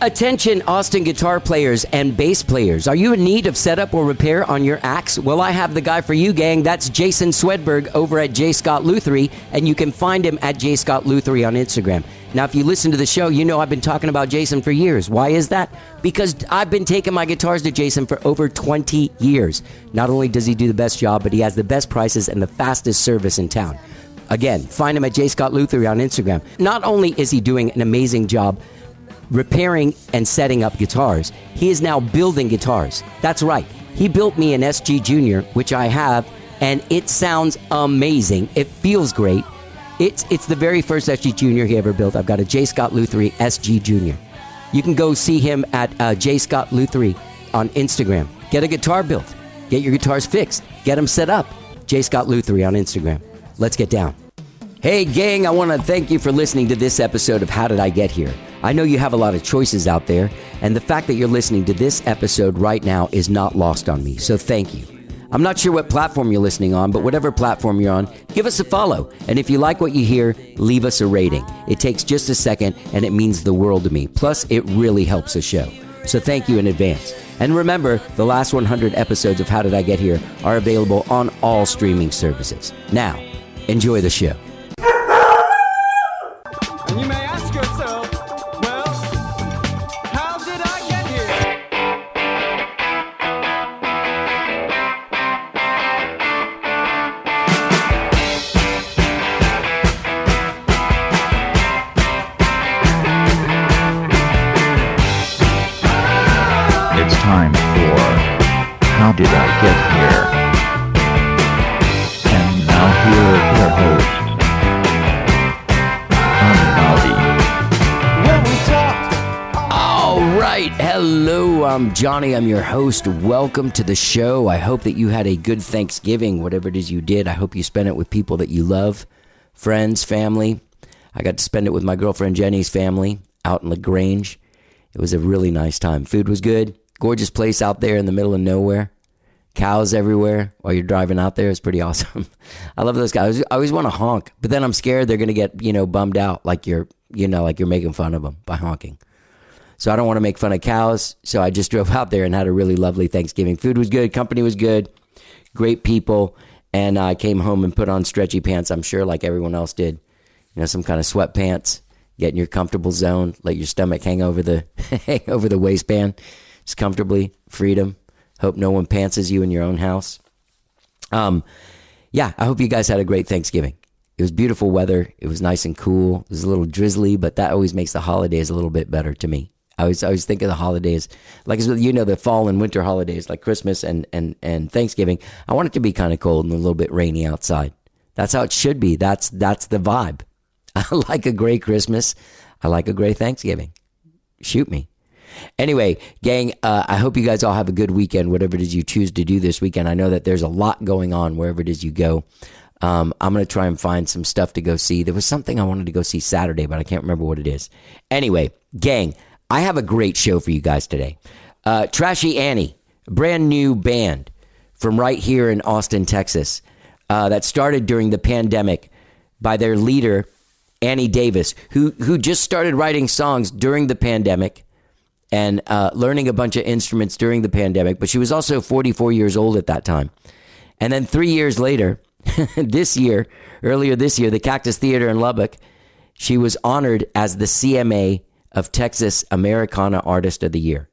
Attention, Austin guitar players and bass players. Are you in need of setup or repair on your axe? Well, I have the guy for you, gang. That's Jason Swedberg over at J. Scott Lutherie, and you can find him at J. Scott Lutherie on Instagram. Now, if you listen to the show, you know I've been talking about Jason for years. Why is that? Because I've been taking my guitars to Jason for over 20 years. Not only does he do the best job, but he has the best prices and the fastest service in town. Again, find him at J. Scott Lutherie on Instagram. Not only is he doing an amazing job, repairing and setting up guitars. He is now building guitars. That's right. He built me an SG Junior, which I have, and it sounds amazing. It feels great. It's it's the very first SG Junior he ever built. I've got a J. Scott Lutherie SG Junior. You can go see him at uh, J. Scott Lutherie on Instagram. Get a guitar built. Get your guitars fixed. Get them set up. J. Scott Lutherie on Instagram. Let's get down. Hey, gang, I want to thank you for listening to this episode of How Did I Get Here? I know you have a lot of choices out there, and the fact that you're listening to this episode right now is not lost on me, so thank you. I'm not sure what platform you're listening on, but whatever platform you're on, give us a follow. And if you like what you hear, leave us a rating. It takes just a second, and it means the world to me. Plus, it really helps the show. So thank you in advance. And remember, the last 100 episodes of How Did I Get Here are available on all streaming services. Now, enjoy the show. I'm your host. Welcome to the show. I hope that you had a good Thanksgiving, whatever it is you did. I hope you spent it with people that you love, friends, family. I got to spend it with my girlfriend Jenny's family out in LaGrange. It was a really nice time. Food was good. Gorgeous place out there in the middle of nowhere. Cows everywhere while you're driving out there. It's pretty awesome. I love those guys. I always want to honk, but then I'm scared they're going to get, you know, bummed out like you're, you know, like you're making fun of them by honking. So I don't want to make fun of cows. So I just drove out there and had a really lovely Thanksgiving. Food was good, company was good, great people, and I came home and put on stretchy pants. I'm sure, like everyone else did, you know, some kind of sweatpants. Get in your comfortable zone. Let your stomach hang over the hang over the waistband, just comfortably. Freedom. Hope no one pantses you in your own house. Um, yeah, I hope you guys had a great Thanksgiving. It was beautiful weather. It was nice and cool. It was a little drizzly, but that always makes the holidays a little bit better to me. I always, I always think of the holidays, like you know, the fall and winter holidays, like Christmas and, and, and Thanksgiving. I want it to be kind of cold and a little bit rainy outside. That's how it should be. That's, that's the vibe. I like a great Christmas. I like a great Thanksgiving. Shoot me. Anyway, gang, uh, I hope you guys all have a good weekend, whatever it is you choose to do this weekend. I know that there's a lot going on wherever it is you go. Um, I'm going to try and find some stuff to go see. There was something I wanted to go see Saturday, but I can't remember what it is. Anyway, gang, I have a great show for you guys today. Uh, Trashy Annie, brand new band from right here in Austin, Texas, uh, that started during the pandemic by their leader, Annie Davis, who who just started writing songs during the pandemic and uh, learning a bunch of instruments during the pandemic. But she was also 44 years old at that time. And then three years later, this year, earlier this year, the Cactus Theater in Lubbock, she was honored as the CMA of Texas Americana Artist of the Year.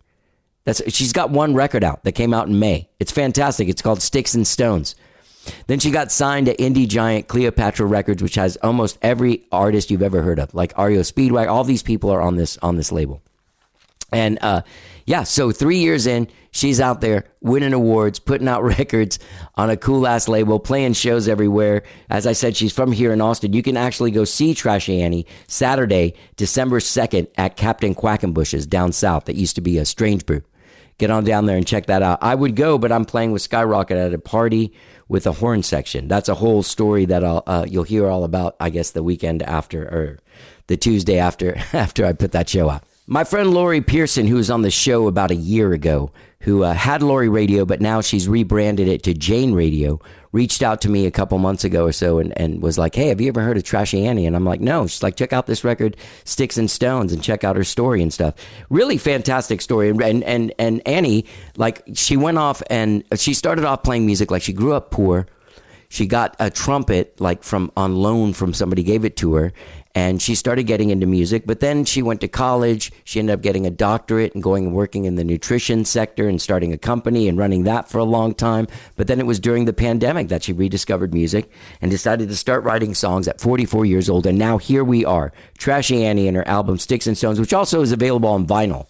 That's she's got one record out that came out in May. It's fantastic. It's called Sticks and Stones. Then she got signed to indie giant Cleopatra Records, which has almost every artist you've ever heard of, like Ario Speedway. All these people are on this on this label. And uh, yeah, so three years in, she's out there winning awards, putting out records on a cool ass label, playing shows everywhere. As I said, she's from here in Austin. You can actually go see Trashy Annie Saturday, December 2nd at Captain Quackenbush's down south. That used to be a strange brew. Get on down there and check that out. I would go, but I'm playing with Skyrocket at a party with a horn section. That's a whole story that I'll, uh, you'll hear all about, I guess, the weekend after or the Tuesday after after I put that show out. My friend Lori Pearson, who was on the show about a year ago, who uh, had Lori Radio, but now she's rebranded it to Jane Radio, reached out to me a couple months ago or so and, and was like, Hey, have you ever heard of Trashy Annie? And I'm like, No. She's like, Check out this record, Sticks and Stones, and check out her story and stuff. Really fantastic story. And, and, and, and Annie, like, she went off and she started off playing music. Like, she grew up poor she got a trumpet like from on loan from somebody gave it to her and she started getting into music but then she went to college. She ended up getting a doctorate and going and working in the nutrition sector and starting a company and running that for a long time. But then it was during the pandemic that she rediscovered music and decided to start writing songs at 44 years old. And now here we are trashy annie and her album sticks and stones which also is available on vinyl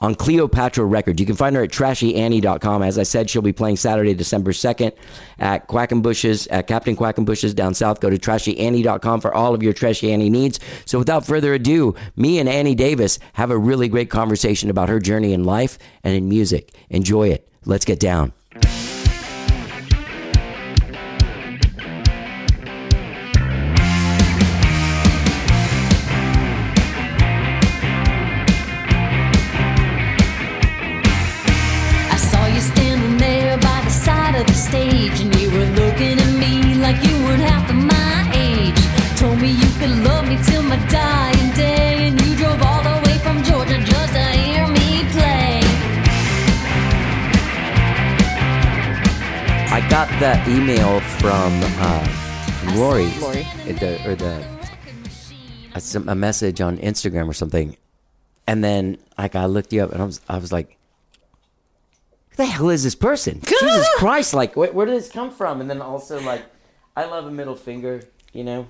on Cleopatra Records. You can find her at trashyannie.com. As I said, she'll be playing Saturday, December 2nd at Quackenbush's, at Captain Quackenbush's down south. Go to trashyannie.com for all of your Trashy Annie needs. So without further ado, me and Annie Davis have a really great conversation about her journey in life and in music. Enjoy it. Let's get down. That email from, uh, from Lori. Lori. The, or the a, some- a message on Instagram or something, and then like I looked you up and I was I was like, who the hell is this person? Jesus Christ! Like, where, where did this come from? And then also like, I love a middle finger, you know.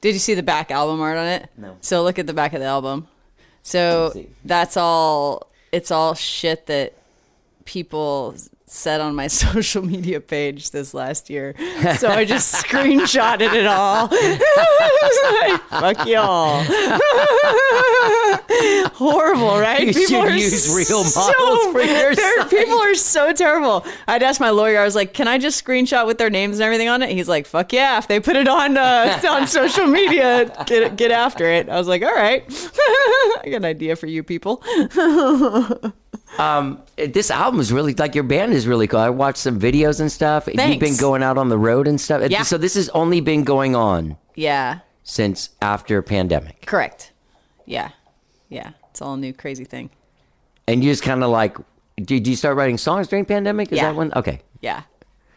Did you see the back album art on it? No. So look at the back of the album. So that's all. It's all shit that people said on my social media page this last year. So I just screenshotted it all. Fuck y'all. Horrible, right? You should use real models for your site. People are so terrible. I'd ask my lawyer. I was like, "Can I just screenshot with their names and everything on it?" He's like, "Fuck yeah!" If they put it on uh, on social media, get get after it. I was like, "All right, I got an idea for you people." Um, this album is really like your band is really cool. I watched some videos and stuff. You've been going out on the road and stuff. Yeah. So this has only been going on Yeah, since after pandemic, correct. Yeah, yeah. It's all a new crazy thing. and you just kind of like, did you start writing songs during pandemic? Is Yeah. that one? Okay. Yeah,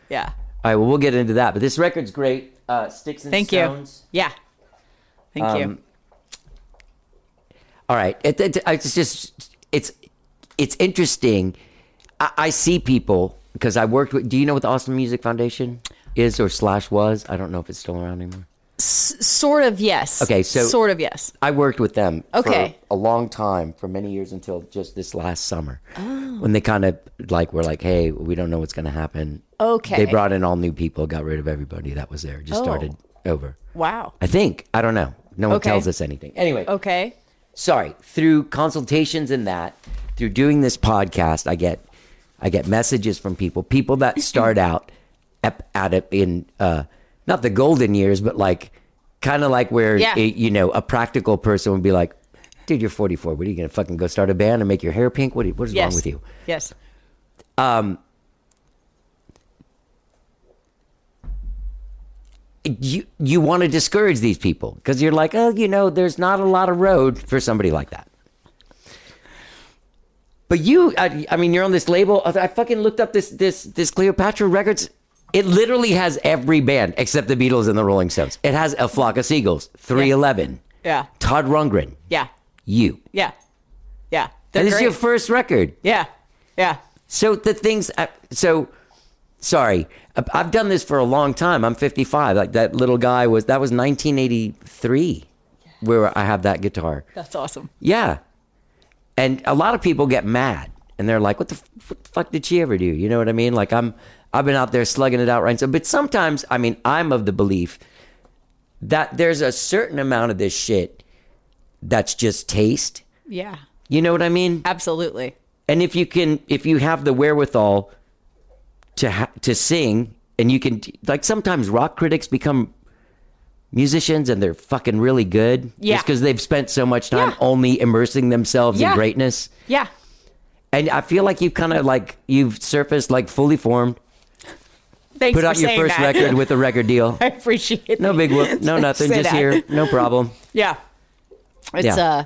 yeah. All right, well, we'll get into that. But this record's great. Uh, Sticks and Thank you. Stones. Yeah. Thank you. Um, All right, it, it, it's just it's it's interesting. I, I see people because I worked with. Do you know what the Austin Music Foundation is or slash was? I don't know if it's still around anymore. Sort of yes. Okay, so- sort of yes. I worked with them Okay. for a long time, for many years until just this last summer, Oh. when they kind of like were like, "Hey, we don't know what's going to happen." Okay. They brought in all new people, got rid of everybody that was there, just Oh. started over. Wow. I think I don't know. No one Okay. tells us anything. Anyway, Okay. sorry through consultations and that through doing this podcast i get i get messages from people people that start out at, at it in uh not the golden years but like kind of like where Yeah. a- you know a practical person would be like dude you're 44 what are you gonna fucking go start a band and make your hair pink what, what is Yes. wrong with you Yes. Um. you you want to discourage these people because you're like, oh, you know, there's not a lot of road for somebody like that. But you, I, I mean, you're on this label. I fucking looked up this this this Cleopatra Records. It literally has every band except the Beatles and the Rolling Stones. It has a flock of seagulls, 311, Yeah. Todd Rundgren, Yeah. you. Yeah. Yeah. They're And this is your first record. yeah. Yeah. So the things, uh, so sorry, I've done this for a long time. I'm 55. Like that little guy was that was 1983, where I have that guitar. That's awesome. Yeah, and a lot of people get mad and they're like, "What the, f- what the fuck did she ever do?" You know what I mean? Like I'm, I've been out there slugging it out right. So, but sometimes, I mean, I'm of the belief that there's a certain amount of this shit that's just taste. Yeah. You know what I mean? Absolutely. and if you can if you have the wherewithal to ha- to sing and you can like sometimes rock critics become musicians and they're fucking really good. Yeah. Just because they've spent so much time Yeah. only immersing themselves Yeah. in greatness. Yeah. And I feel like you've kind of like you've surfaced like fully formed. Thanks. Put out your first that. record with a record deal. I appreciate it. No big whoop. No nothing. Just that. here. No problem. Yeah. It's Yeah. uh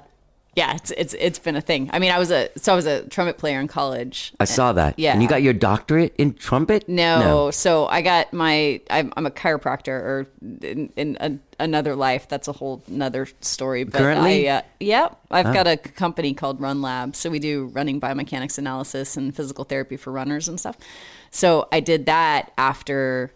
yeah, it's it's it's been a thing. I mean, I was a so I was a trumpet player in college. I saw that. Yeah. And you got your doctorate in trumpet? No, so I got my I'm, I'm a chiropractor or in, in a, another life. That's a whole another story. But Currently? I, uh, yeah, I've got a company called Run Lab. So we do running biomechanics analysis and physical therapy for runners and stuff. So I did that after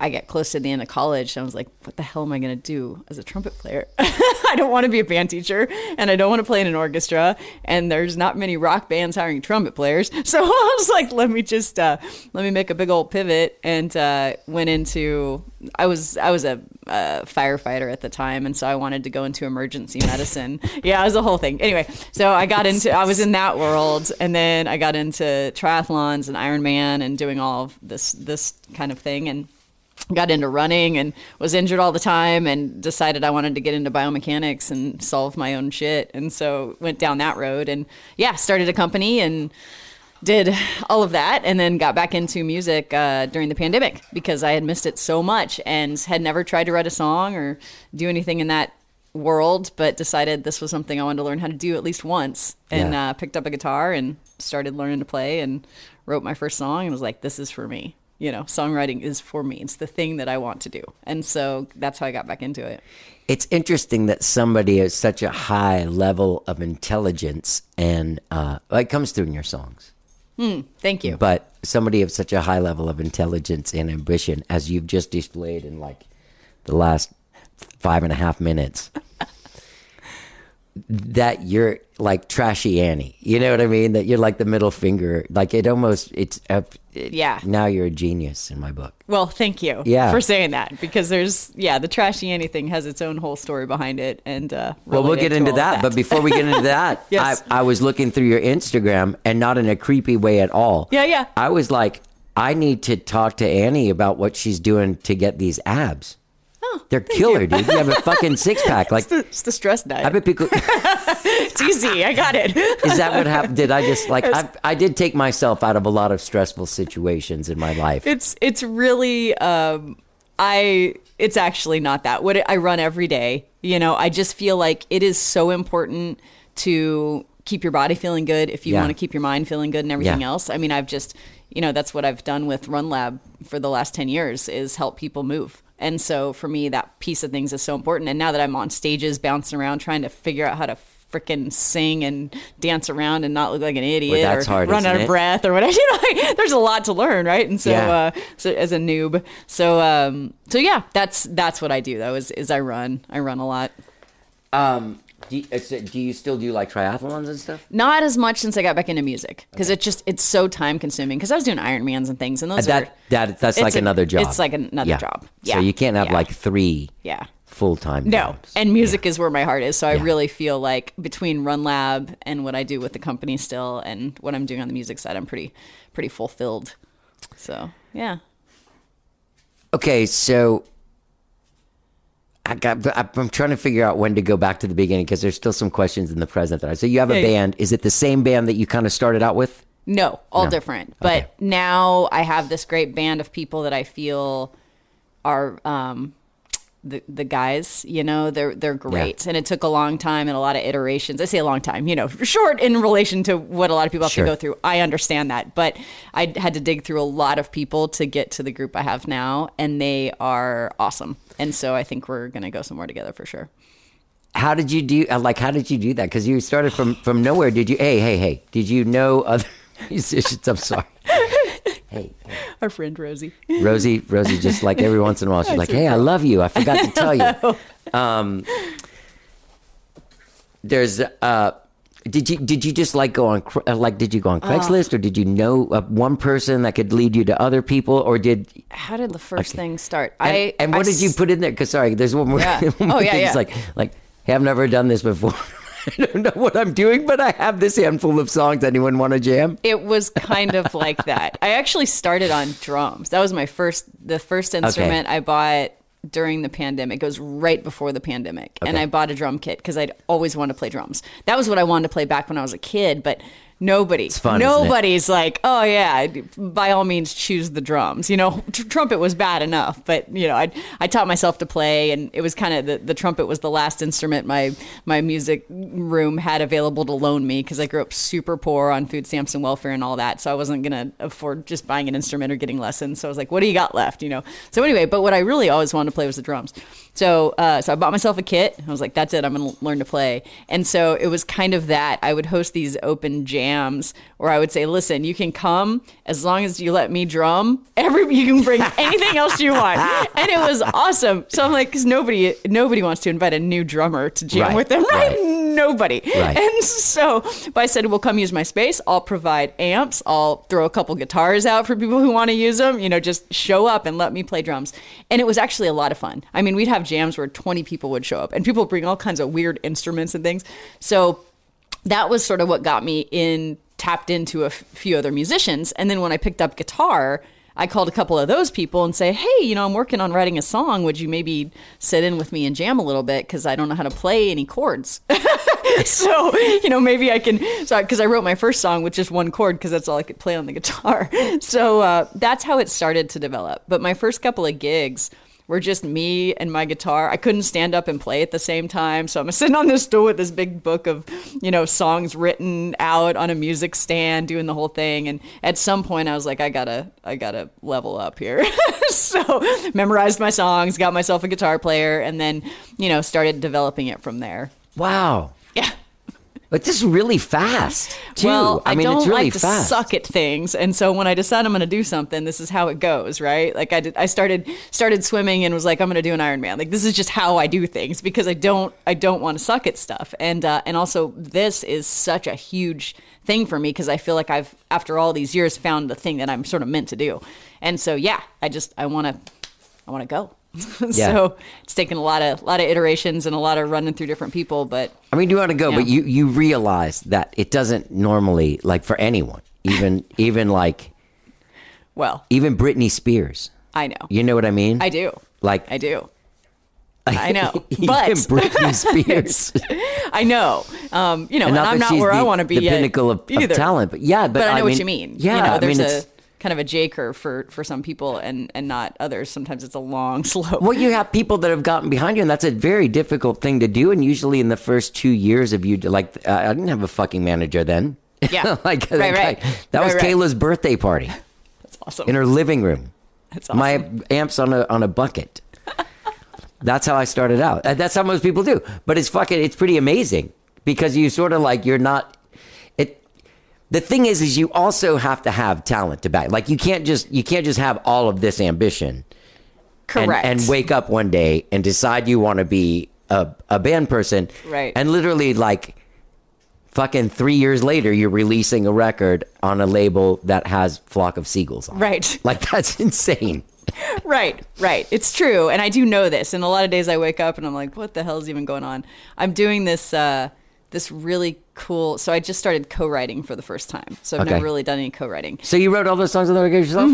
I got close to the end of college. And I was like, what the hell am I going to do as a trumpet player? I don't want to be a band teacher and I don't want to play in an orchestra. And there's not many rock bands hiring trumpet players. So I was like, let me just, uh, let me make a big old pivot and uh, went into, I was, I was a, firefighter at the time. And so I wanted to go into emergency medicine. yeah, it was a whole thing. Anyway, so I got into, I was in that world. And then I got into triathlons and Ironman and doing all this, this kind of thing. And, got into running and was injured all the time and decided I wanted to get into biomechanics and solve my own shit. And so went down that road and yeah, started a company and did all of that and then got back into music uh, during the pandemic because I had missed it so much and had never tried to write a song or do anything in that world, but decided this was something I wanted to learn how to do at least once and Yeah. uh, picked up a guitar and started learning to play and wrote my first song and was like, this is for me. You know, songwriting is for me. It's the thing that I want to do. And so that's how I got back into it. It's interesting that somebody has such a high level of intelligence and uh, it comes through in your songs. Thank you. But somebody of such a high level of intelligence and ambition as you've just displayed in like the last five and a half minutes. That you're like trashy Annie, you know what I mean? That you're like the middle finger, like it almost it's. It, Yeah. Now you're a genius in my book. Well, thank you Yeah. for saying that because there's, yeah, the trashy anything has its own whole story behind it. And, uh, Well, we'll get into of that, but before we get into that, Yes. I, I was looking through your Instagram and not in a creepy way at all. Yeah, yeah. I was like, I need to talk to Annie about what she's doing to get these abs. Oh, They're killer, dude. You have a fucking six pack. Like, it's the stress diet. I bet people. it's easy. I got it. Is that what happened? Did I just like? I, I did take myself out of a lot of stressful situations in my life. it's it's really um i it's actually not that what i run every day you know i just feel like it is so important to keep your body feeling good if you Yeah. want to keep your mind feeling good and everything Yeah. else i mean i've just you know that's what i've done with run lab for the last 10 years is help people move and so for me that piece of things is so important. And now that i'm on stages bouncing around trying to figure out how to freaking sing and dance around and not look like an idiot that's or hard, run out of it? breath or whatever you know like, there's a lot to learn right? And so Yeah. uh so as a noob. So um so yeah that's that's what i do though is is i run. I run a lot. Um, do you, it's- do you still do like triathlons and stuff? not as much since i got back into music because it just it's so time consuming because i was doing ironmans and things and those that are that that's like a- another job. it's like another Yeah. job So you can't have yeah. like three yeah full time. no jobs. and music is where my heart is so i really feel like between run lab and what i do with the company still and what i'm doing on the music side i'm pretty pretty fulfilled so yeah Okay, so I got. I'm trying to figure out when to go back to the beginning because there's still some questions in the present that I. So you have a Yeah, yeah. band. Is it the same band that you kind of started out with? No, all No. different. But Okay. now I have this great band of people that I feel are um, the the guys. You know, they're they're great, and it took a long time and a lot of iterations. I say a long time, you know, short in relation to what a lot of people have Sure. to go through. I understand that, but I had to dig through a lot of people to get to the group I have now, and they are awesome. And so I think we're gonna go somewhere together for sure. How did you do? uh, Like, how did you do that? Because you started from from nowhere. Did you? Hey, hey, hey! Did you know other musicians? I'm sorry. Hey, Our friend Rosie. Rosie, Rosie, just like every once in a while, she's like, "Hey, I love you. I forgot to tell you." Um, there's uh, did you did you just like go on uh, like did you go on Craigslist or did you know uh, one person that could lead you to other people or did How did the first Okay. thing start? and, I and what I did you put in there? Because sorry, there's one more. Yeah. one more Oh, yeah, thing. It's yeah. like like hey, I've never done this before. I don't know what I'm doing, but I have this handful of songs. Anyone want to jam? It was kind of like that. I actually started on drums. That was my first, the first instrument I bought during the pandemic. It was right before the pandemic, and I bought a drum kit because I'd always wanted to play drums. That was what I wanted to play back when I was a kid, but. Nobody, fun, isn't it? nobody's like, oh yeah, by all means choose the drums. You know, tr- trumpet was bad enough, but you know, I I taught myself to play, and it was kind of the, the trumpet was the last instrument my my music room had available to loan me because I grew up super poor on food stamps and welfare and all that, so I wasn't gonna afford just buying an instrument or getting lessons. So I was like, what do you got left? You know. So anyway, but what I really always wanted to play was the drums. So uh, so I bought myself a kit. I was like, that's it. I'm gonna learn to play. And so it was kind of that. I would host these open jams where I would say, listen, you can come as long as you let me drum. Every you can bring anything else you want, and it was awesome. So I'm like, because nobody nobody wants to invite a new drummer to jam Right, with them, right? right. Nobody. Right. And so, but I said, well, come use my space. I'll provide amps. I'll throw a couple guitars out for people who want to use them. You know, just show up and let me play drums. And it was actually a lot of fun. I mean, we'd have jams where 20 people would show up, and people bring all kinds of weird instruments and things. So that was sort of what got me in tapped into a f- few other musicians. And then when i picked up guitar i called a couple of those people and say hey you know i'm working on writing a song. Would you maybe sit in with me and jam a little bit? Because i don't know how to play any chords. So you know maybe i can so because i wrote my first song with just one chord because that's all i could play on the guitar. So uh, that's how it started to develop. But my first couple of gigs were just me and my guitar. I couldn't stand up and play at the same time. So I'm sitting on this stool with this big book of, you know, songs written out on a music stand, doing the whole thing. And at some point I was like, I gotta, I gotta level up here. so memorized my songs, got myself a guitar player, and then, you know, started developing it from there. Wow. But this is really fast, too. Well, I, mean, don't it's really like to fast. suck at things, and so when I decide I'm going to do something, this is how it goes, right? Like I did, I started started swimming and was like, I'm going to do an Ironman. Like this is just how I do things because I don't I don't want to suck at stuff, and uh, and also this is such a huge thing for me because I feel like I've after all these years found the thing that I'm sort of meant to do, and so yeah, I just I want to I want to go. Yeah. so it's taken a lot of lot of iterations and a lot of running through different people, but I mean, you want to go, but you you realize that it doesn't normally like for anyone, even even like well, even Britney Spears. I know. You know what I mean? I do. Like I do. I know, but- Britney Spears. I know. Um, you know, And and, not I'm not where I want to be the yet pinnacle of- of talent, but yeah, but I know I what you mean. yeah, you know, I there's mean, a it's- kind of a J curve for for some people and and not others. Sometimes it's a long slope. Well, you have people that have gotten behind you, and that's a very difficult thing to do. And usually, in the first two years of you, like uh, I didn't have a fucking manager then. Yeah. like Right, right. that was Right, right. Kayla's birthday party That's awesome. in her living room. That's awesome. My amps on a on a bucket. That's how I started out. Uh, That's how most people do. But it's fucking it's pretty amazing because you sort of like you're not the thing is is you also have to have talent to back. Like you can't just you can't just have all of this ambition and, Correct. and wake up one day and decide you want to be a, a band person. Right. And literally like fucking three years later you're releasing a record on a label that has Flock of Seagulls on. it. Right. Like that's insane. right, right. It's true, and I do know this. And a lot of days I wake up and I'm like, "What the hell is even going on?" I'm doing this uh, this really cool. So I just started co-writing for the first time. So I've Okay. never really done any co-writing. So you wrote all those songs on the record yourself?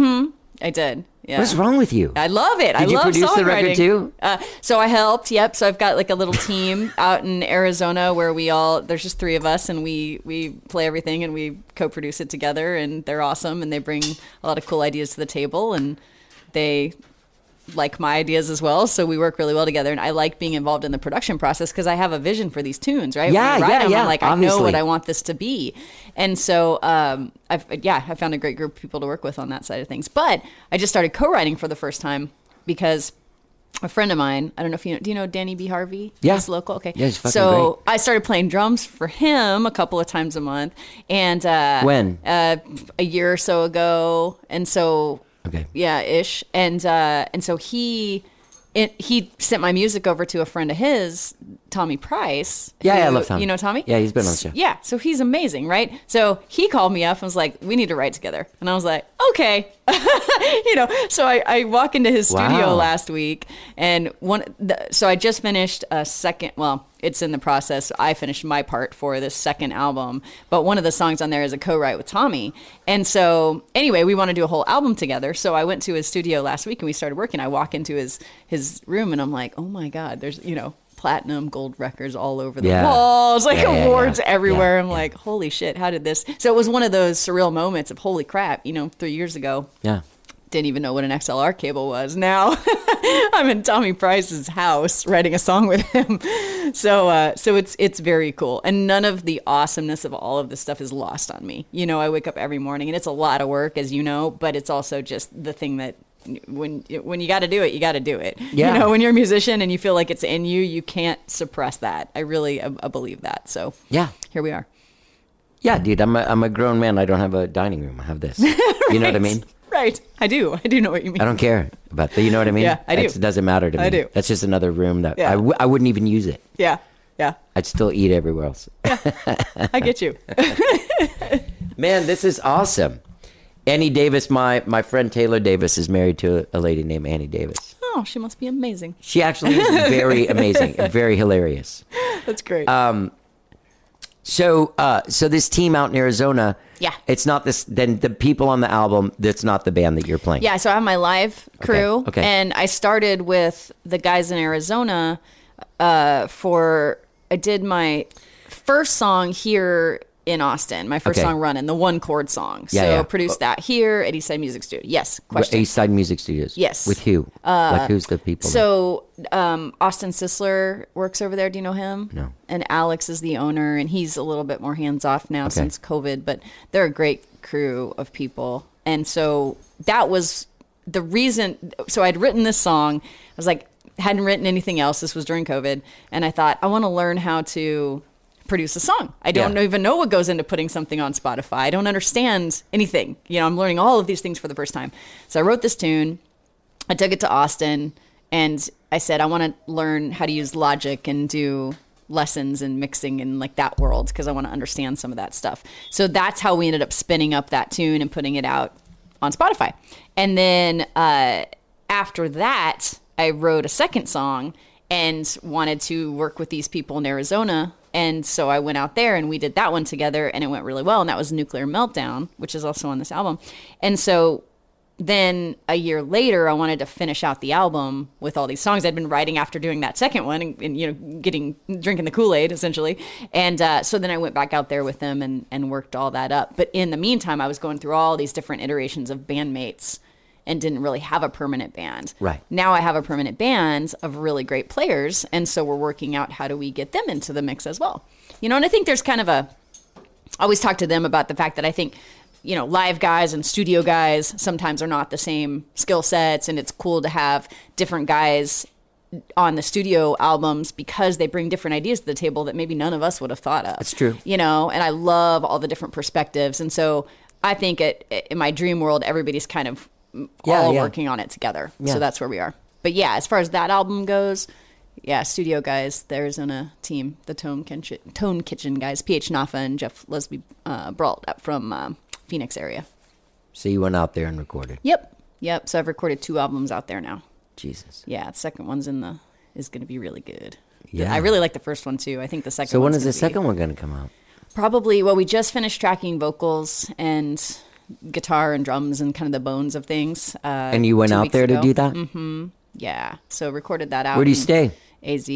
I did. Yeah. What is wrong with you? I love it. I Did you love produce the record too? Uh, so I helped. Yep. So I've got like a little team out in Arizona where we all there's just three of us and we we play everything and we co-produce it together and they're awesome and they bring a lot of cool ideas to the table and they like my ideas as well. So we work really well together and I like being involved in the production process because I have a vision for these tunes, right? Yeah, yeah, them, yeah, I'm like I know what I want this to be. And so um I've yeah, I found a great group of people to work with on that side of things. But I just started co-writing for the first time because a friend of mine, I don't know if you know, do you know Danny B. Harvey? Yeah. He's local. Okay. Yeah, so I started playing drums for him a couple of times a month. And, uh, When? Uh, a year or so ago. And so, Okay. yeah, ish. And, uh, and so he, it, he sent my music over to a friend of his Tommy Price. Yeah, yeah, I love Tommy. You know Tommy? Yeah, he's been on the show. Yeah, so he's amazing, right? So he called me up and was like, "We need to write together," and I was like, "Okay." you know, so I, I walk into his studio Wow. last week, and one. The, so I just finished a second. Well, it's in the process. I finished my part for this second album, but one of the songs on there is a co-write with Tommy. And so, anyway, we want to do a whole album together. So I went to his studio last week and we started working. I walk into his his room and I'm like, oh my god, there's you know platinum gold records all over the Yeah. walls, like Yeah, awards yeah. everywhere. I'm like, holy shit, how did this? So it was one of those surreal moments of holy crap. You know, three years ago, Yeah. Didn't even know what an XLR cable was. Now I'm in Tommy Price's house writing a song with him. So uh, so it's it's very cool. And none of the awesomeness of all of this stuff is lost on me. You know, I wake up every morning and it's a lot of work as you know, but it's also just the thing that when when you got to do it, you got to do it. Yeah. You know, when you're a musician and you feel like it's in you, you can't suppress that. I really I, I believe that. So Yeah. here we are. Yeah, dude, I'm a, I'm a grown man. I don't have a dining room. I have this. You know what I mean? Right. I do. I do know what you mean. I don't care about that. You know what I mean? Yeah, I do. It doesn't matter to me. I do. That's just another room that Yeah. I, w- I wouldn't even use it. Yeah. Yeah. I'd still eat everywhere else. I get you. Man, this is awesome. Annie Davis, my my friend Taylor Davis is married to a lady named Annie Davis. Oh, she must be amazing. She actually is very amazing and very hilarious. That's great. Um, So, uh, so this team out in Arizona, Yeah. it's not this. Then the people on the album, that's not the band that you're playing. Yeah, so I have my live crew, okay. and I started with the guys in Arizona uh, for. I did my first song here in Austin. My first Okay. song, "Running," the one chord song. Yeah, so yeah. produced that here at Eastside Music Studio. Yes, question. East Side Music Studios. Yes. With who? like who's the people? So um, Austin Sisler works over there. Do you know him? No. And Alex is the owner, and he's a little bit more hands off now Okay. since COVID. But they're a great crew of people, and so that was the reason. So I'd written this song. I was like, hadn't written anything else. This was during COVID, and I thought I want to learn how to produce a song. I don't Yeah. even know what goes into putting something on Spotify. I don't understand anything. You know, I'm learning all of these things for the first time. So I wrote this tune. I took it to Austin and I said, I want to learn how to use logic and do lessons and mixing in like that world because I want to understand some of that stuff. So that's how we ended up spinning up that tune and putting it out on Spotify. And then uh, after that, I wrote a second song and wanted to work with these people in Arizona. And so I went out there and we did that one together and it went really well. And that was Nuclear Meltdown, which is also on this album. And so then a year later, I wanted to finish out the album with all these songs I'd been writing after doing that second one and, and you know, getting, drinking the Kool Aid essentially. And uh, so then I went back out there with them and, and worked all that up. But in the meantime, I was going through all these different iterations of bandmates and didn't really have a permanent band. Right. Now I have a permanent band of really great players. And so we're working out how do we get them into the mix as well. You know, and I think there's kind of a, I always talk to them about the fact that I think, you know, live guys and studio guys sometimes are not the same skill sets, and it's cool to have different guys on the studio albums because they bring different ideas to the table that maybe none of us would have thought of. That's true. You know, and I love all the different perspectives, and so I think it, in my dream world, everybody's kind of Yeah, all yeah. working on it together. Yeah. So that's where we are. But yeah, as far as that album goes, yeah, studio guys, the Arizona team, the Tone Kitchen, Tone Kitchen guys, PH Naffah and Jeff Lesby uh, brought up from um, Phoenix area. So you went out there and recorded. Yep, yep. So I've recorded two albums out there now. Jesus. Yeah, the second one's in the is going to be really good. Yeah. I really like the first one too. I think the second. So when is the be- second one going to come out? Probably. Well, we just finished tracking vocals and guitar and drums and kind of the bones of things. Uh, And you went out there to do that? Mm-hmm. Yeah. So recorded that out. Where do you stay? AZ.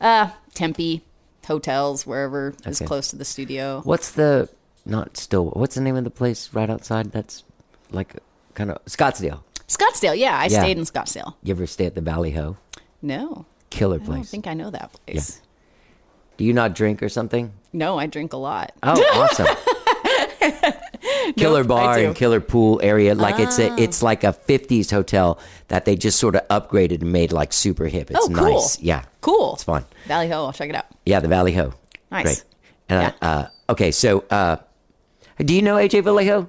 Uh, Tempe, hotels, wherever is close to the studio. What's the not still? What's the name of the place right outside? That's like kind of Scottsdale. Scottsdale. Yeah, I Yeah. stayed in Scottsdale. You ever stay at the Valley Ho? No, Killer place. I think I know that place. Do you not drink or something? No, I drink a lot. Oh, awesome. Killer Nope, bar do. Ah. and killer pool area. Like it's a, it's like a 50s hotel that they just sort of upgraded and made like super hip. It's Oh, cool. nice. Yeah. Cool. It's fun. Valley Ho. I'll check it out. Yeah, the Valley Ho. Nice. Great. And Yeah. I, uh, okay, so uh, do you know AJ Vallejo?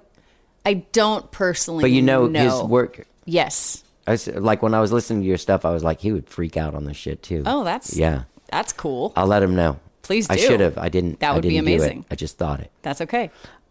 I don't personally, But you know, his work. Yes. I was, like when I was listening to your stuff, I was like, he would freak out on this shit too. Oh, that's yeah. That's cool. I'll let him know. Please I should have. I didn't. That I would be didn't do it. amazing. I just thought it. That's okay.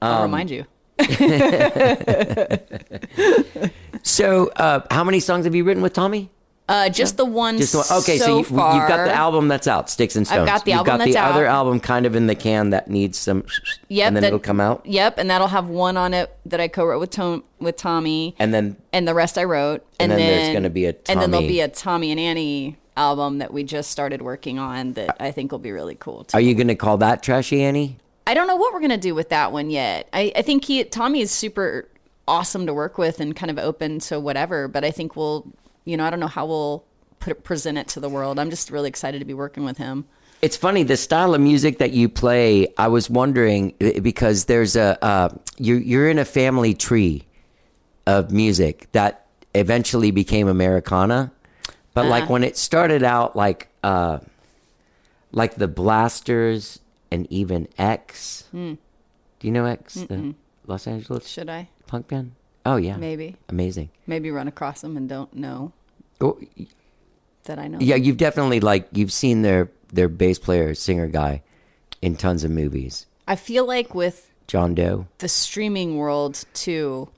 Um, I'll remind you. So, uh, how many songs have you written with Tommy? Uh, just the one. Just one. Okay, so, so you, you've got the album that's out, Sticks and Stones. I've got the you've album got the that's other album kind of in the can that needs some, Yep, and then that- it'll come out, Yep, and that'll have one on it that I co-wrote with Tom with Tommy, and then and the rest I wrote. And And, then there's gonna be a and then there'll Tommy- be a Tommy and Annie album that we just started working on that I think will be really cool. Too. are you going to call that Trashy Annie? I don't know what we're gonna do with that one yet. I, I think he Tommy is super awesome to work with and kind of open to whatever. But I think we'll, you know, I don't know how we'll put it, present it to the world. I'm just really excited to be working with him. It's funny the style of music that you play. I was wondering because there's a uh, you're you're in a family tree of music that eventually became Americana, but like when it started out, like uh, like the Blasters and even X. Hmm. Do you know X, the Los Angeles Should I? punk band? Oh yeah, Maybe. amazing. Maybe run across them and don't know Oh, that I know. yeah, you've definitely like you've seen their their bass player singer guy in tons of movies. I feel like with John Doe. the streaming world too,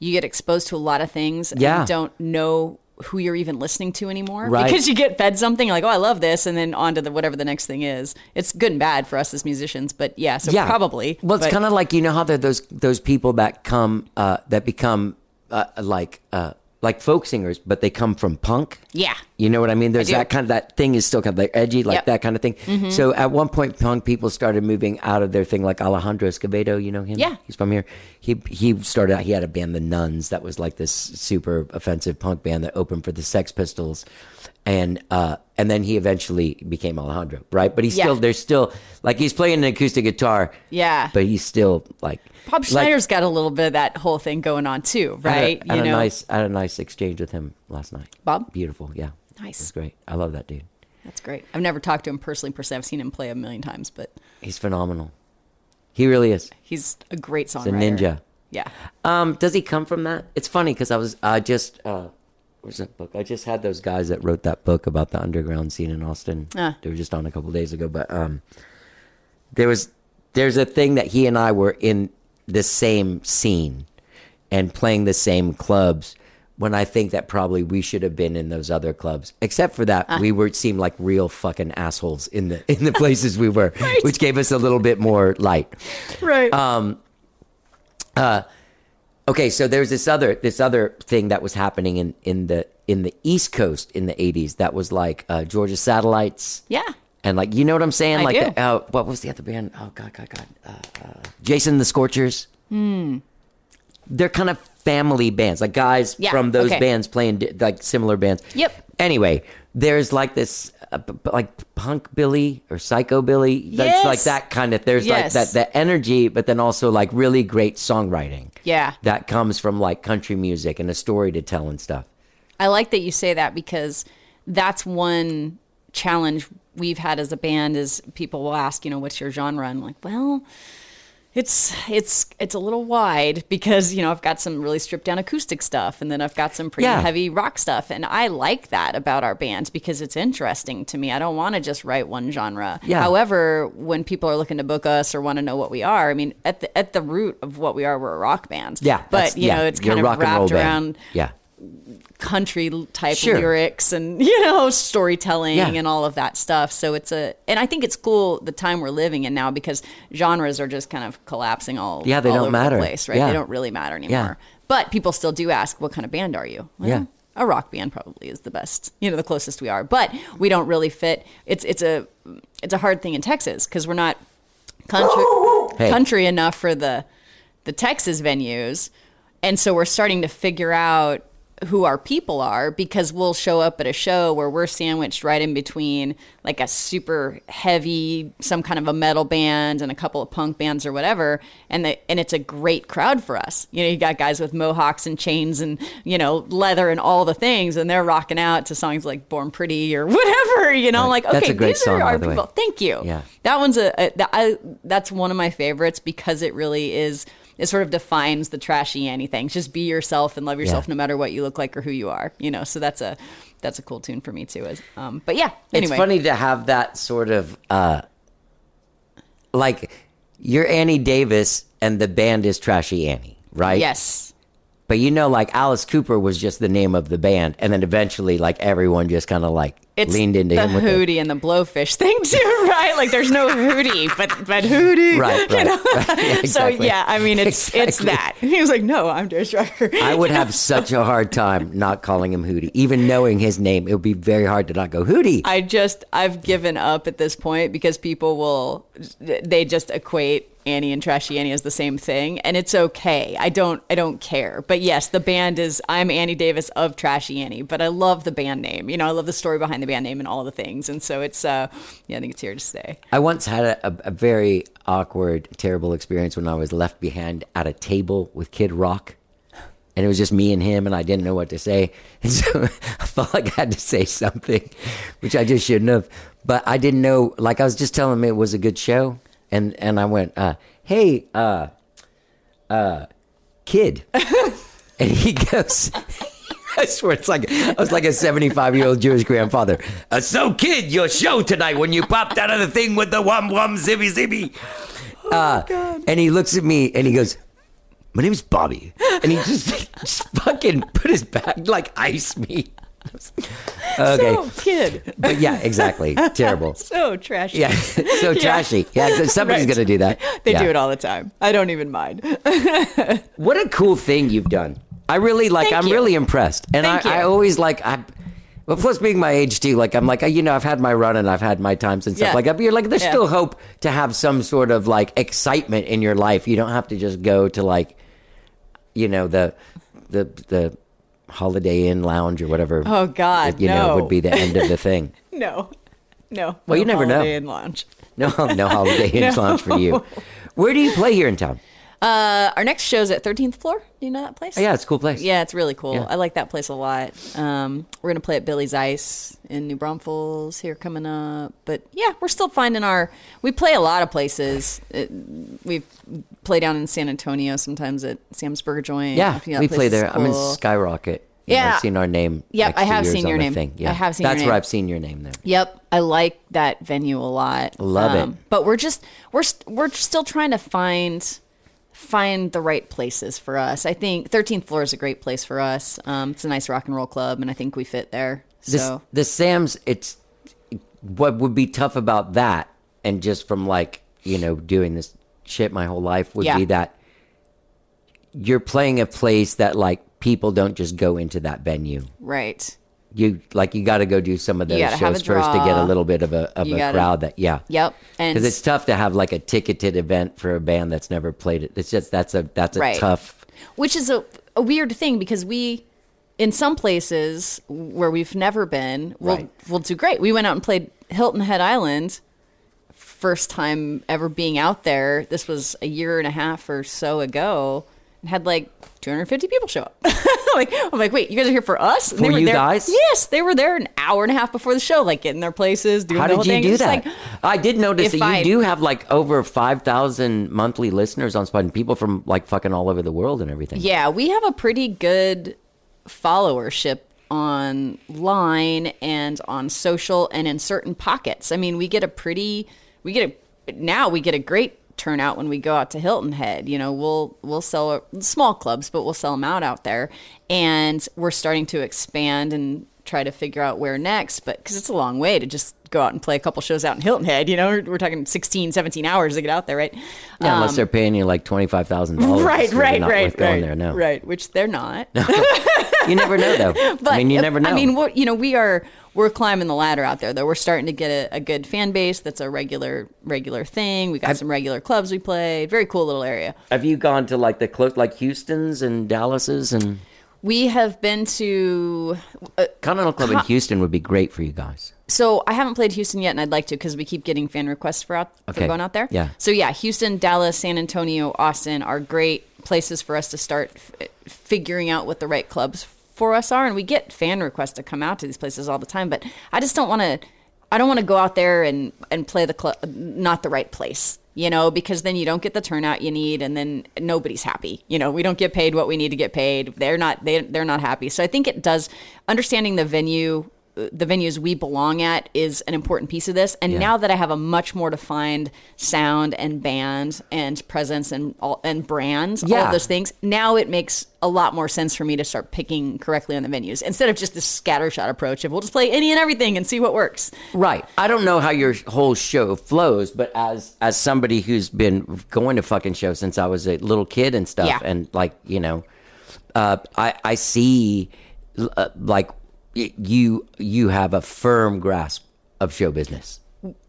you get exposed to a lot of things Yeah. and don't know who you're even listening to anymore Right. because you get fed something like oh I love this and then on to the whatever the next thing is. It's good and bad for us as musicians, but yeah, so probably. Well, it's kind of like you know how there those those people that come uh, that become uh, like uh, like folk singers, but they come from punk. Yeah. You know what I mean? There's do. that kind of that thing is still kind of like edgy, like Yep. Mm-hmm. that kind of thing. So at one point, punk people started moving out of their thing, like Alejandro Escovedo. You know him? Yeah. he's from here. He he started out. He had a band, the Nuns, that was like this super offensive punk band that opened for the Sex Pistols, and uh, and then he eventually became Alejandro, right? But he's Yeah. still there's still like he's playing an acoustic guitar. Yeah. but he's still like Bob like- Schneider's got a little bit of that whole thing going on too, I had a- right? Had, you a know, nice, I had a nice exchange with him last night. Bob? beautiful, yeah, Nice. It's great. I love that dude. that's great. I've never talked to him personally per se. I've seen him play a million times, but He's phenomenal. He really is. he's a great songwriter. He's a ninja. Yeah. Um, does he come from that? It's funny because I was, I just, uh, where's that book? I just had those guys that wrote that book about the underground scene in Austin. Ah. They were just on a couple days ago, but um, there was, there's a thing that he and I were in the same scene and playing the same clubs. When I think that probably we should have been in those other clubs, except for that we were seemed like real fucking assholes in the in the places we were, which gave us a little bit more light. Right. Okay, so there's this other this other thing that was happening in in the in the East Coast in the '80s that was like uh, Georgia Satellites. yeah. And like you know what I'm saying? I like do. The, uh, what was the other band? Oh god, god, god. Uh, uh, Jason the Scorchers. Hmm. They're kind of family bands, like guys Yeah, from those okay. bands playing like similar bands. Yep. Anyway, there's like this, like punk Billy or psycho Billy. That's Yes. like that kind of. There's Yes. like that that energy, but then also like really great songwriting Yeah. that comes from like country music and a story to tell and stuff. I like that you say that because that's one challenge we've had as a band is people will ask, you know, what's your genre? And I'm like, well, it's it's it's a little wide because you know I've got some really stripped down acoustic stuff and then I've got some pretty Yeah. heavy rock stuff and I like that about our band because it's interesting to me. I don't want to just write one genre. Yeah. However, when people are looking to book us or want to know what we are, I mean, at the at the root of what we are, we're a rock band. Yeah, but you yeah, know, it's kind of wrapped band. around Yeah, country type Sure. lyrics and you know storytelling Yeah. and all of that stuff so it's a and i think it's cool the time we're living in now because genres are just kind of collapsing all Yeah, they all don't over matter. the place right Yeah. they don't really matter anymore yeah. but people still do ask what kind of band are you Well, Yeah. a rock band probably is the best you know the closest we are but we don't really fit it's it's a it's a hard thing in texas because we're not country Hey. country enough for the the Texas venues. And so we're starting to figure out who our people are because we'll show up at a show where we're sandwiched right in between like a super heavy some kind of a metal band and a couple of punk bands or whatever and the, and it's a great crowd for us. You know, you got guys with mohawks and chains and you know, leather and all the things and they're rocking out to songs like Born Pretty or whatever, you know, like That's okay, these song, are our the way. people. Thank you. Yeah. That one's a, a that, I, that's one of my favorites because it really is. It sort of defines the trashy anything. Just be yourself and love yourself Yeah. no matter what you look like or who you are. You know. So that's a that's a cool tune for me too. Is um, but yeah. Anyway, It's funny to have that sort of uh like you're Annie Davis and the band is Trashy Annie, right? Yes. But you know, like Alice Cooper was just the name of the band, and then eventually, like everyone just kind of like It's leaned into the him with hootie and the blowfish thing too, right? Like there's no hootie, but but hootie, Right, you know? right. Yeah, So yeah, I mean it's it's that. He was like, no, I'm Darius Rucker. I would have such a hard time not calling him Hootie, even knowing his name. It would be very hard to not go Hootie. I just I've given up at this point because people will they just equate Annie and Trashy Annie as the same thing and it's okay. I don't I don't care. But yes, the band is I'm Annie Davis of Trashy Annie, but I love the band name. You know, I love the story behind the band name and all the things. And so it's uh yeah, I think it's here to stay. I once had a, a, a very awkward, terrible experience when I was left behind at a table with Kid Rock. And it was just me and him, and I didn't know what to say. And so I felt like I had to say something, which I just shouldn't have. But I didn't know, like, I was just telling him it was a good show. And, and I went, uh, hey, uh, uh, kid. and he goes, I swear it's like I was like a 75 year old Jewish grandfather. Uh, so, kid, your show tonight when you popped out of the thing with the wham wham zibby zibby. Uh, and he looks at me and he goes, "My name's Bobby," and he just, just fucking put his back like ice me. Okay, So kid. but yeah, exactly. Terrible. So trashy. Yeah, so trashy. Yeah, so somebody's Right. gonna do that. They Yeah. do it all the time. I don't even mind. What a cool thing you've done. I really like. Thank I'm you. really impressed, and I, I always like. I, well, plus being my age too, like I'm like you know I've had my run and I've had my times and stuff Yeah. like that. But you're like there's Yeah. still hope to have some sort of like excitement in your life. You don't have to just go to like, you know the the the Holiday Inn lounge or whatever. Oh, God, you know no. would be the end of the thing. No. No. Well, you No never know. Holiday Inn Lounge. No, no Holiday Inn No. lounge for you. Where do you play here in town? Uh, our next show's at 13th floor. Do you know that place? Oh, yeah, it's a cool place. Yeah, it's really cool. Yeah. I like that place a lot. Um, we're gonna play at Billy's Ice in New Braunfels here coming up. But yeah, we're still finding our. We play a lot of places. It, we play down in San Antonio sometimes at Sam's Burger Joint. Yeah, we play there. I'm in. Skyrocket. Yeah. I've seen our name. Yep, I have seen your name. Thing. Yeah. I have seen your That's where I've seen your name there. Yep, I like that venue a lot. Um, Love it. But we're just we're we're still trying to find find the right places for us. I think 13th floor is a great place for us. Um, it's a nice rock and roll club, and I think we fit there. So the Sam's, it's what would be tough about that, and just from like you know doing this shit my whole life would Yeah. be that you're playing a place that like people don't just go into that venue. right. You like you got to go do some of those shows first to get a little bit of a of You a gotta- crowd that yeah Yep. Because it's tough to have like a ticketed event for a band that's never played it. It's just that's a that's a Right. tough. which is a, a weird thing because we in some places where we've never been we'll, Right. we'll do great we went out and played hilton head island first time ever being out there this was a year and a half or so ago and had like 250 people show up like i'm like wait you guys are here for us And For you there, guys? yes they were there an hour and a half before the show like getting their places doing How did you thing. do It's that? like, I did notice that you I- do have like over five thousand monthly listeners on Spotify, and people from like fucking all over the world and everything. Yeah, we have a pretty good followership online and on social and in certain pockets. I mean, we get a pretty we get a now we get a great turnout when we go out to Hilton Head. You know, we'll we'll sell small clubs, but we'll sell them out out there. And we're starting to expand and try to figure out where next, but cuz it's a long way to just go out and play a couple shows out in Hilton Head, you know, we're, we're talking 16, 17 hours to get out there, right? Yeah, unless Um, they're paying you like twenty five thousand dollars. Right, right, right, right, there. No, right. Which they're not. you never know though. But I mean, you never know. I mean, you know, we are we're climbing the ladder out there. Though we're starting to get a, a good fan base. That's a regular regular thing. We got some regular clubs we play. Very cool little area. have you gone to like the close like Houston's and Dallas's and We have been to. Uh, Continental Club in Houston would be great for you guys. so I haven't played Houston yet, and I'd like to because we keep getting fan requests for out for going out there. Yeah. So yeah, Houston, Dallas, San Antonio, Austin are great places for us to start f- figuring out what the right clubs for us are, and we get fan requests to come out to these places all the time. But I just don't want to. I don't want to go out there and and play the club not the right place. you know, because then you don't get the turnout you need and then nobody's happy. You know, we don't get paid what we need to get paid. They're not they they're not happy. So I think it does understanding the venue the venues we belong at is an important piece of this. And now that I have a much more defined sound and band and presence and all, and brands, all of those things, now it makes a lot more sense for me to start picking correctly on the venues instead of just this scattershot approach of we'll just play any and everything and see what works. Right. I don't know how your whole show flows, but as as somebody who's been going to fucking shows since I was a little kid and stuff, Yeah. and like you know, uh, I I see uh, like you you have a firm grasp of show business.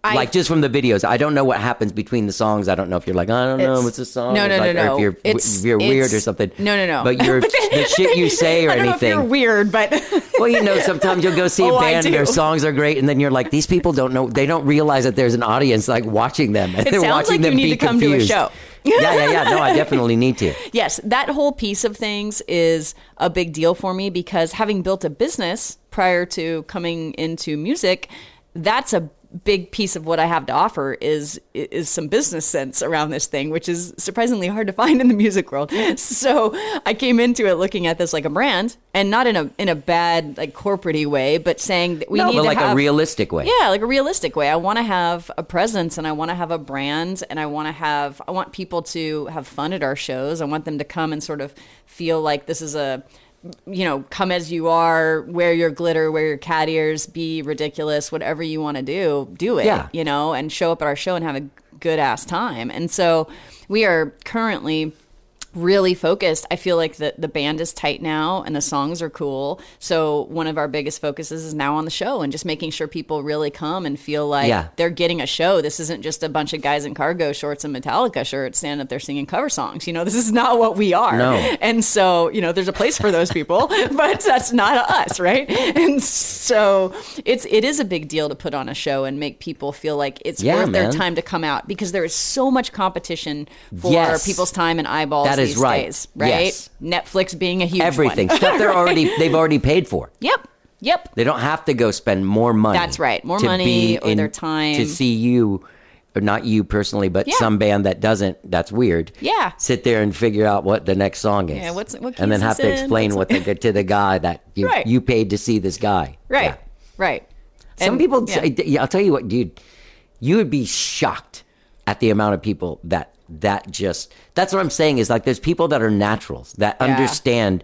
I- like just from the videos, I don't know what happens between the songs. I don't know if you're like, I don't know, what's the song? No, no, like, no, Or no. if you're, It's- if you're weird or something. No, no, no. But you're the shit you say or I don't anything. know if you're weird, but Well, you know, sometimes you'll go see oh, a Oh, I band and their songs are great, and then you're like, these people don't know, they don't realize that there's an audience like watching them, and It they're sounds watching like them you need be to come to a show. Yeah, yeah, yeah. No, I definitely need to. yes, that whole piece of things is a big deal for me because having built a business prior to coming into music, that's a big piece of what I have to offer is is some business sense around this thing, which is surprisingly hard to find in the music world. So I came into it looking at this like a brand, and not in a in a bad like corporatey way, but saying that we no, need but to like have a realistic way. yeah, like a realistic way. I want to have a presence and I want to have a brand and I want to have I want people to have fun at our shows. I want them to come and sort of feel like this is a you know, come as you are, wear your glitter, wear your cat ears, be ridiculous, whatever you want to do, do it, Yeah. you know, and show up at our show and have a good ass time. And so we are currently really focused. I feel like the the band is tight now and the songs are cool. So one of our biggest focuses is now on the show and just making sure people really come and feel like Yeah. they're getting a show. This isn't just a bunch of guys in cargo shorts and Metallica shirts standing up there singing cover songs. You know, this is not what we are. No. And so, you know, there's a place for those people, but that's not us, right? And so it's it is a big deal to put on a show and make people feel like it's Yeah, worth their time to come out because there is so much competition for Yes. people's time and eyeballs That is right. days, right? Yes. Netflix being a huge Everything one. stuff they're already they've already paid for. Yep. Yep. They don't have to go spend more money. That's right. More money or their time. to see you, or not you personally, but Yeah. some band that doesn't. That's weird. Yeah. Sit there and figure out what the next song is. Yeah, what's- what and then have to in, explain what they to the guy that you Right. you paid to see this guy. Right. Yeah. Right. Some And- people, yeah. say, I'll tell you what, dude, you would be shocked at the amount of people that that just. That's what I'm saying is like there's people that are naturals that Yeah. understand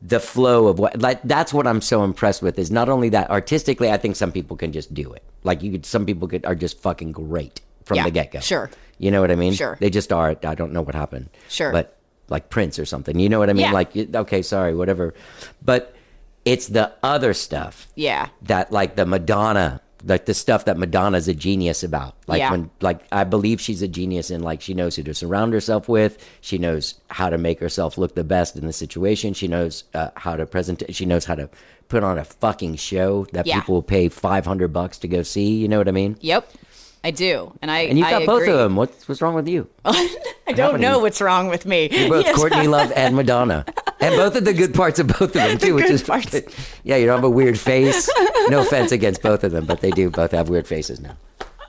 the flow of what like that's what I'm so impressed with is not only that artistically I think some people can just do it like you could some people could are just fucking great from Yeah, the get go sure. you know what I mean Sure. they just are I don't know what happened Sure. but like Prince or something you know what I mean Yeah. like okay sorry whatever but it's the other stuff Yeah. that like the Madonna, like the stuff that Madonna's a genius about. Like Yeah. when like I believe she's a genius in like she knows who to surround herself with. She knows how to make herself look the best in the situation. She knows uh, how to present. She knows how to put on a fucking show that Yeah. people will pay five hundred bucks to go see. You know what I mean? Yep. I do. And I And you got both of them. What's what's wrong with you? I don't know what's wrong with me. You're both Yes. Courtney Love and Madonna. And both of the good parts of both of them too, which good is parts. Yeah, you don't have a weird face. No offense against both of them, but they do both have weird faces now.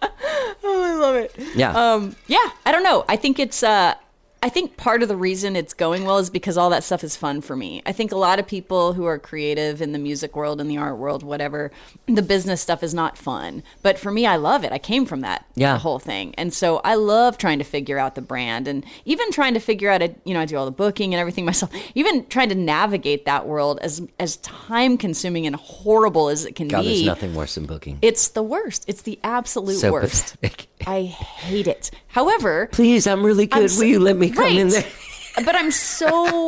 Oh, I love it. Yeah. Um, yeah, I don't know. I think it's uh I think part of the reason it's going well is because all that stuff is fun for me. I think a lot of people who are creative in the music world, in the art world, whatever, the business stuff is not fun. But for me, I love it. I came from that Yeah. whole thing. And so I love trying to figure out the brand and even trying to figure out, a, you know, I do all the booking and everything myself, even trying to navigate that world as, as time consuming and horrible as it can God, be. there's nothing worse than booking. It's the worst. It's the absolute so worst. pathetic. I hate it. However, Please, I'm really good. I'm Will you let me come in there? but I'm so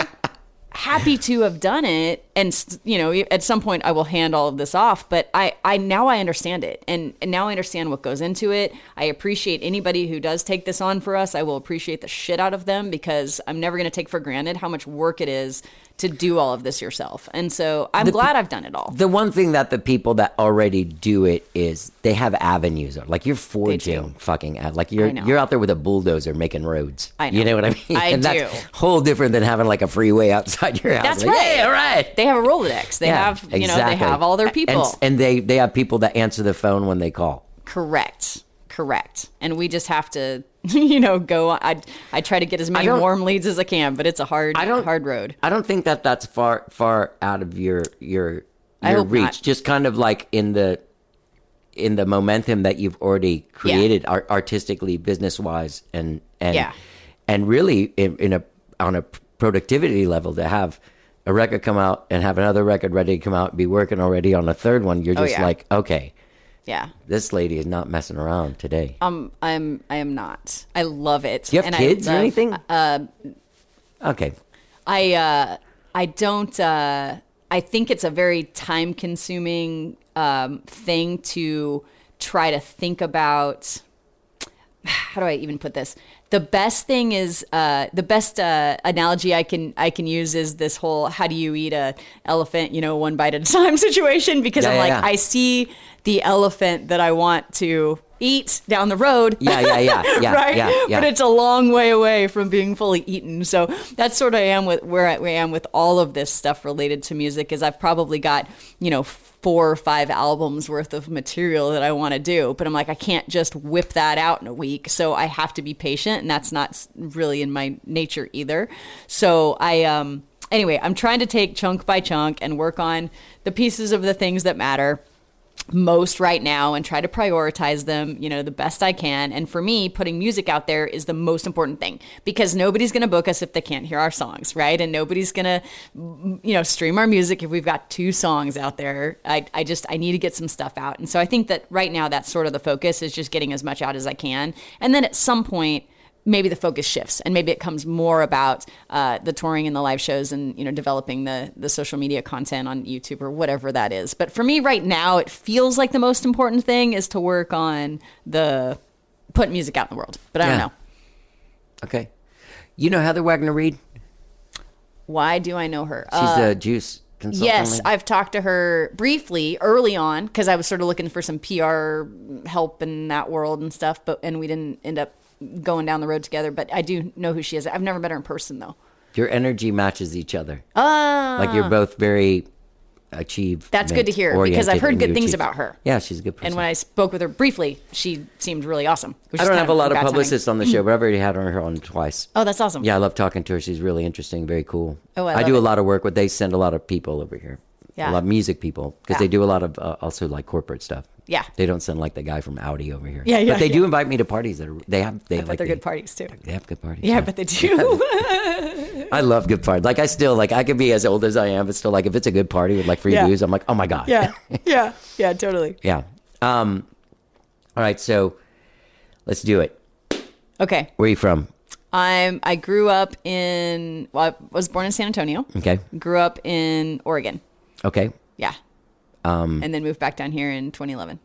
happy to have done it and you know at some point I will hand all of this off but I I now I understand it and, and now I understand what goes into it I appreciate anybody who does take this on for us I will appreciate the shit out of them because I'm never going to take for granted how much work it is to do all of this yourself and so I'm glad I've done it all The one thing that the people that already do it is they have avenues. Like you're forging fucking like you're you're out there with a bulldozer making roads. I know. You know what I mean? I and do. that's whole different than having like a freeway outside your house. That's Like, right. Yeah, right. they have a Rolodex they Yeah, have you know they have all their And- people and, they they have people that answer the phone when they call. Correct. Correct. And we just have to you know, go. I I try to get as many warm leads as I can, but it's a hard, I don't hard road. I don't think that that's far far out of your your your reach. not. Just kind of like in the in the momentum that you've already created ar- artistically, business wise, and and Yeah. and really in, in a on a productivity level to have a record come out and have another record ready to come out, and be working already on a third one. You're Oh, just yeah. like, okay, Yeah. this lady is not messing around today. Um, I'm I am not. I love it. Do you have and kids I or anything? Uh, okay, I uh, I don't. Uh, I think it's a very time consuming um, thing to try to think about. How do I even put this? The best thing is uh, the best uh, analogy I can I can use is this whole how do you eat a elephant you know one bite at a time situation because Yeah, I'm yeah, like yeah. I see the elephant that I want to eat down the road yeah, yeah, yeah, yeah, right? yeah, yeah. But it's a long way away from being fully eaten. So that's sort of I am with where I, am with all of this stuff related to music. Is I've probably got you know four or five albums worth of material that I want to do, but I'm like I can't just whip that out in a week. So I have to be patient, and that's not really in my nature either. So I um anyway, I'm trying to take chunk by chunk and work on the pieces of the things that matter most right now and try to prioritize them, you know, the best I can. And for me, putting music out there is the most important thing because nobody's going to book us if they can't hear our songs, right? And nobody's going to, you know, stream our music if we've got two songs out there. I, I just, I need to get some stuff out. And so I think that right now that's sort of the focus is just getting as much out as I can. And then at some point, maybe the focus shifts and maybe it comes more about uh, the touring and the live shows and you know developing the the social media content on YouTube or whatever that is. But for me right now, it feels like the most important thing is to work on the putting music out in the world. But I don't know okay. You know Heather Wagner Reed? why do I know her? She's Uh, a juice consultant. Yes, lady? I've talked to her briefly early on because I was sort of looking for some PR help in that world and stuff, but and we didn't end up going down the road together. But I do know who she is. I've never met her in person though. Your energy matches each other. Ah, like you're both very achieved. That's good to hear, because I've heard good things about her. Yeah, she's a good person. And when I spoke with her briefly, she seemed really awesome. I don't have a lot of publicists on the show, but I've already had her on twice. Oh, that's awesome. Yeah, I love talking to her. She's really interesting, very cool. Oh, I I do it. a lot of work with. They send a lot of people over here. Yeah. a lot of music people because Yeah. they do a lot of uh, also like corporate stuff. Yeah. they don't send like the guy from Audi over here. Yeah, yeah, But they do invite me to parties that are they have they I have like they're they, good parties too. They have good parties. Yeah, but they do. I love good parties. Like I still like I could be as old as I am, but still like if it's a good party with like free Yeah. booze, I'm like, oh my god. yeah, yeah, yeah, totally. yeah. Um. All right, so let's do it. Okay, Where are you from? I'm. I grew up in. Well, I was born in San Antonio. Okay. Grew up in Oregon. Okay. Yeah. Um. And then moved back down here in 2011.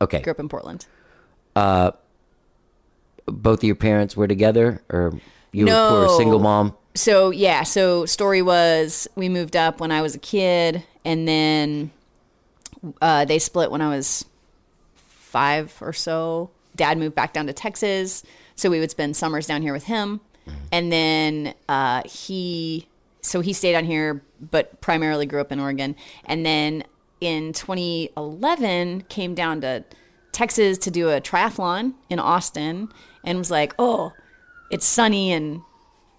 Okay. Grew up in Portland. Uh, both of your parents were together, or you were a single mom? So yeah, so story was we moved up when I was a kid, and then uh, they split when I was five or so. Dad moved back down to Texas, so we would spend summers down here with him, and then uh, he so he stayed on here, but primarily grew up in Oregon, and then in 2011 came down to Texas to do a triathlon in Austin, and was like, oh, it's sunny and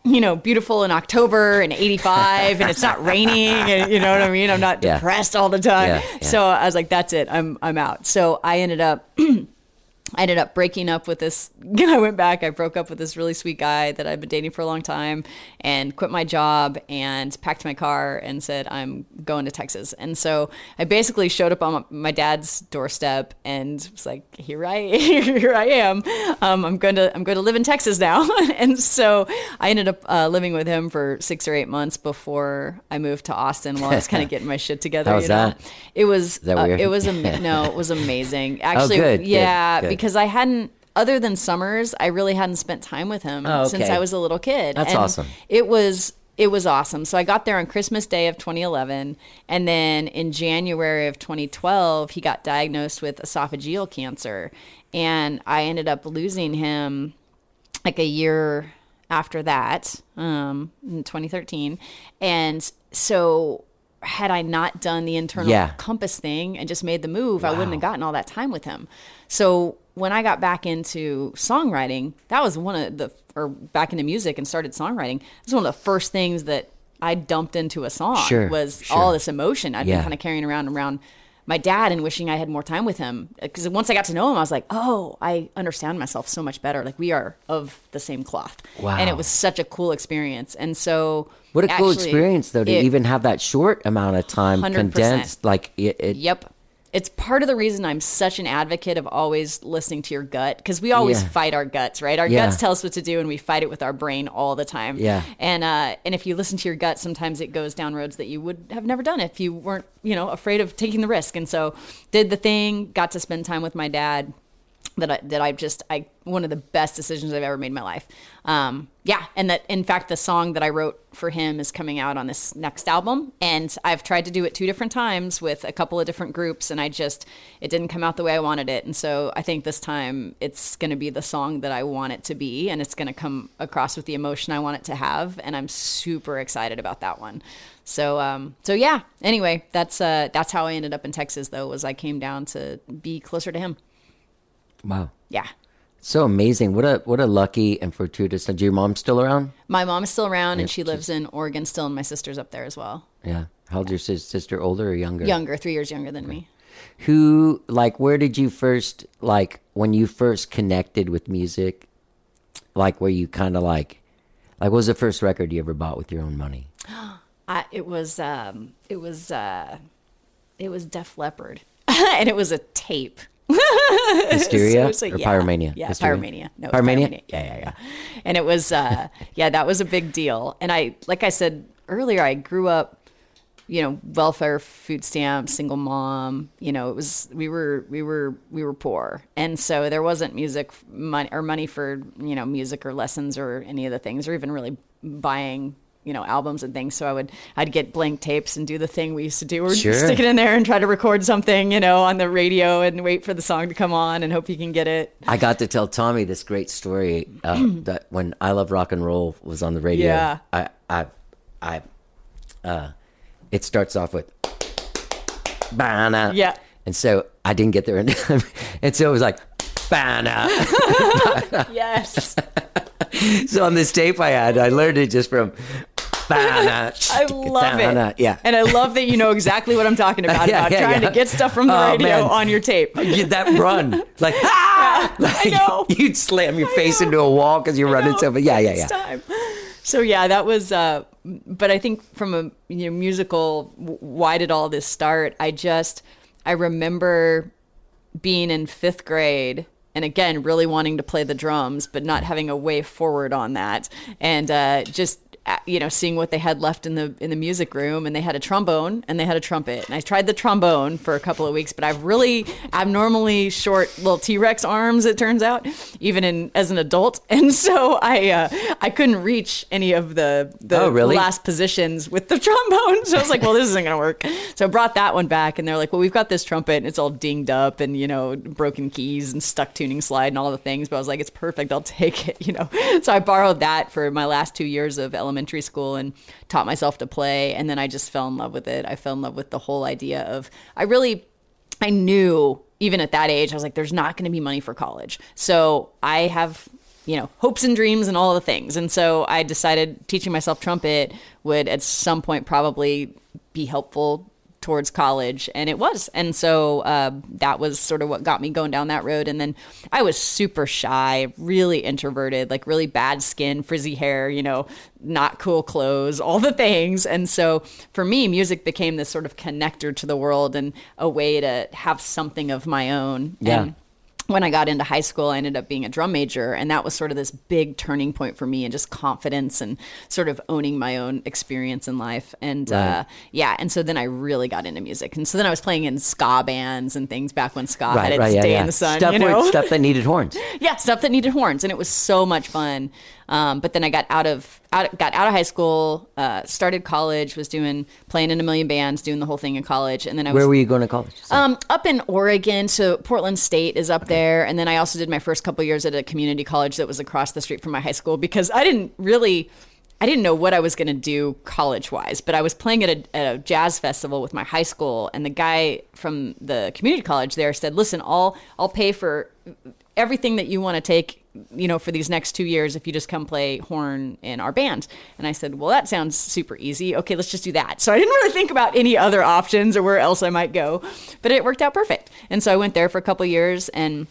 you know, beautiful in October and 85 and it's not raining and you know what I mean? I'm not Yeah. depressed all the time. Yeah, yeah. So I was like, that's it. I'm, I'm out. So I ended up, I ended up breaking up with this. I went back. I broke up with this really sweet guy that I've been dating for a long time, and quit my job and packed my car and said I'm going to Texas. And so I basically showed up on my dad's doorstep and was like, "Here I, here I am. Um, I'm going to I'm going to live in Texas now." and so I ended up uh, living with him for six or eight months before I moved to Austin while I was kind of getting my shit together. How was you know? that? It was that uh, it was am- no, it was amazing. Actually, good, good, yeah, good. because I hadn't other than summers, I really hadn't spent time with him Oh, since. I was a little kid. That's And awesome. It was it was awesome. So I got there on Christmas Day of 2011, and then in January of 2012, he got diagnosed with esophageal cancer, and I ended up losing him like a year after that, um, in 2013. And so had I not done the internal Yeah. compass thing and just made the move, I wouldn't have gotten all that time with him. So when I got back into songwriting, that was one of the or back into music and started songwriting. This was one of the first things that I dumped into a song Sure, was sure. all this emotion I'd Yeah. been kind of carrying around around my dad and wishing I had more time with him. Because once I got to know him, I was like, oh, I understand myself so much better. Like we are of the same cloth. Wow. And it was such a cool experience. And so What a cool experience, though, to it- even have that short amount of time 100%. condensed. Like it, it Yep. It's part of the reason I'm such an advocate of always listening to your gut because we always Yeah. fight our guts, right? Our Yeah. guts tell us what to do and we fight it with our brain all the time. Yeah. And uh, and if you listen to your gut, sometimes it goes down roads that you would have never done if you weren't, you know, afraid of taking the risk. And so did the thing, got to spend time with my dad that I, that I just I one of the best decisions I've ever made in my life. Um, yeah, and that in fact the song that I wrote for him is coming out on this next album, and I've tried to do it two different times with a couple of different groups, and I just it didn't come out the way I wanted it, and so I think this time it's going to be the song that I want it to be, and it's going to come across with the emotion I want it to have, and I'm super excited about that one. So um, so yeah. Anyway, that's uh, that's how I ended up in Texas though, was I came down to be closer to him. Wow, Yeah. so amazing. What a what a lucky and fortuitous. Is your mom still around? My mom is still around and she lives in Oregon still, and my sister's up there as well. Yeah. how How's your sis- sister? Older or younger? Younger, three years younger than me. Who like? Where did you first like when you first connected with music? Like where you kind of like, like what was the first record you ever bought with your own money? I, it was um, it was uh, it was Def Leppard, and it was a tape. Hysteria So- or yeah. Pyromania? Yeah, Hysteria? Pyromania. No, Pyromania? Pyromania. Yeah, yeah, yeah. And it was, uh, yeah, that was a big deal. And I, like I said earlier, I grew up, you know, welfare, food stamps, single mom. You know, it was we were we were we were poor, and so there wasn't music money or money for you know music or lessons or any of the things, or even really buying you know albums and things so i would i'd get blank tapes and do the thing we used to do or Sure. stick it in there and try to record something you know on the radio and wait for the song to come on and hope you can get it I got to tell Tommy this great story uh, that when I Love Rock and Roll was on the radio, Yeah. I, I, I, uh, it starts off with, Bana. Yeah. And so I didn't get there in time. And so it was like, Bana. yes so on this tape I had, I learned it just from. I love it. Yeah. And I love that you know exactly what I'm talking about, Yeah, about yeah, trying yeah. to get stuff from the Oh, radio man. on your tape. You- that run, like, ah! Like, know. You'd slam your face into a wall because you're running know, so, yeah, yeah, it's yeah. time. So yeah, that was. Uh, but I think from a you know, musical, why did all this start? I just I remember being in fifth grade. And again, really wanting to play the drums, but not having a way forward on that, and uh, just you know seeing what they had left in the in the music room, and they had a trombone and they had a trumpet. And I tried the trombone for a couple of weeks, but I've really abnormally short little T Rex arms. It turns out, even in as an adult, and so I uh, I couldn't reach any of the the Oh, really? last positions with the trombone. So I was like, well, this isn't gonna work. So I brought that one back, and they're like, well, we've got this trumpet, and it's all dinged up, and you know, broken keys and stuck tuning slide and all the things. But I was like, it's perfect. I'll take it. You know. So I borrowed that for my last two years of elementary school and taught myself to play, and then I just fell in love with it. I fell in love with the whole idea of I really I knew even at that age, I was like, there's not going to be money for college. So I have, you know, hopes and dreams and all the things. And so I decided teaching myself trumpet would at some point probably be helpful towards college and it was. And so uh, that was sort of what got me going down that road. And then i was super shy really introverted like really bad skin frizzy hair you know not cool clothes all the things. And so for me music became this sort of connector to the world and a way to have something of my own. Yeah. and when I got into high school, I ended up being a drum major, and that was sort of this big turning point for me, and just confidence and sort of owning my own experience in life. And uh, yeah, and so then I really got into music, and so then I was playing in ska bands and things back when ska had Right, its right, yeah, day yeah. in the sun. Stuff you where- know, stuff that needed horns. yeah, stuff that needed horns, and it was so much fun. Um, but then I got out of out, got out of high school, uh, started college, was doing playing in a million bands, doing the whole thing in college, and then I was Where were you going to college? um, up in Oregon, so Portland State is up there, and then I also did my first couple years at a community college that was across the street from my high school because I didn't really, I didn't know what I was going to do college wise, but I was playing at a, at a jazz festival with my high school, and the guy from the community college there said, "Listen, I'll I'll pay for everything that you want to take, you know, for these next two years if you just come play horn in our band. And I said, well, that sounds super easy. Okay, let's just do that. So I didn't really think about any other options or where else I might go, but it worked out perfect. And so I went there for a couple years and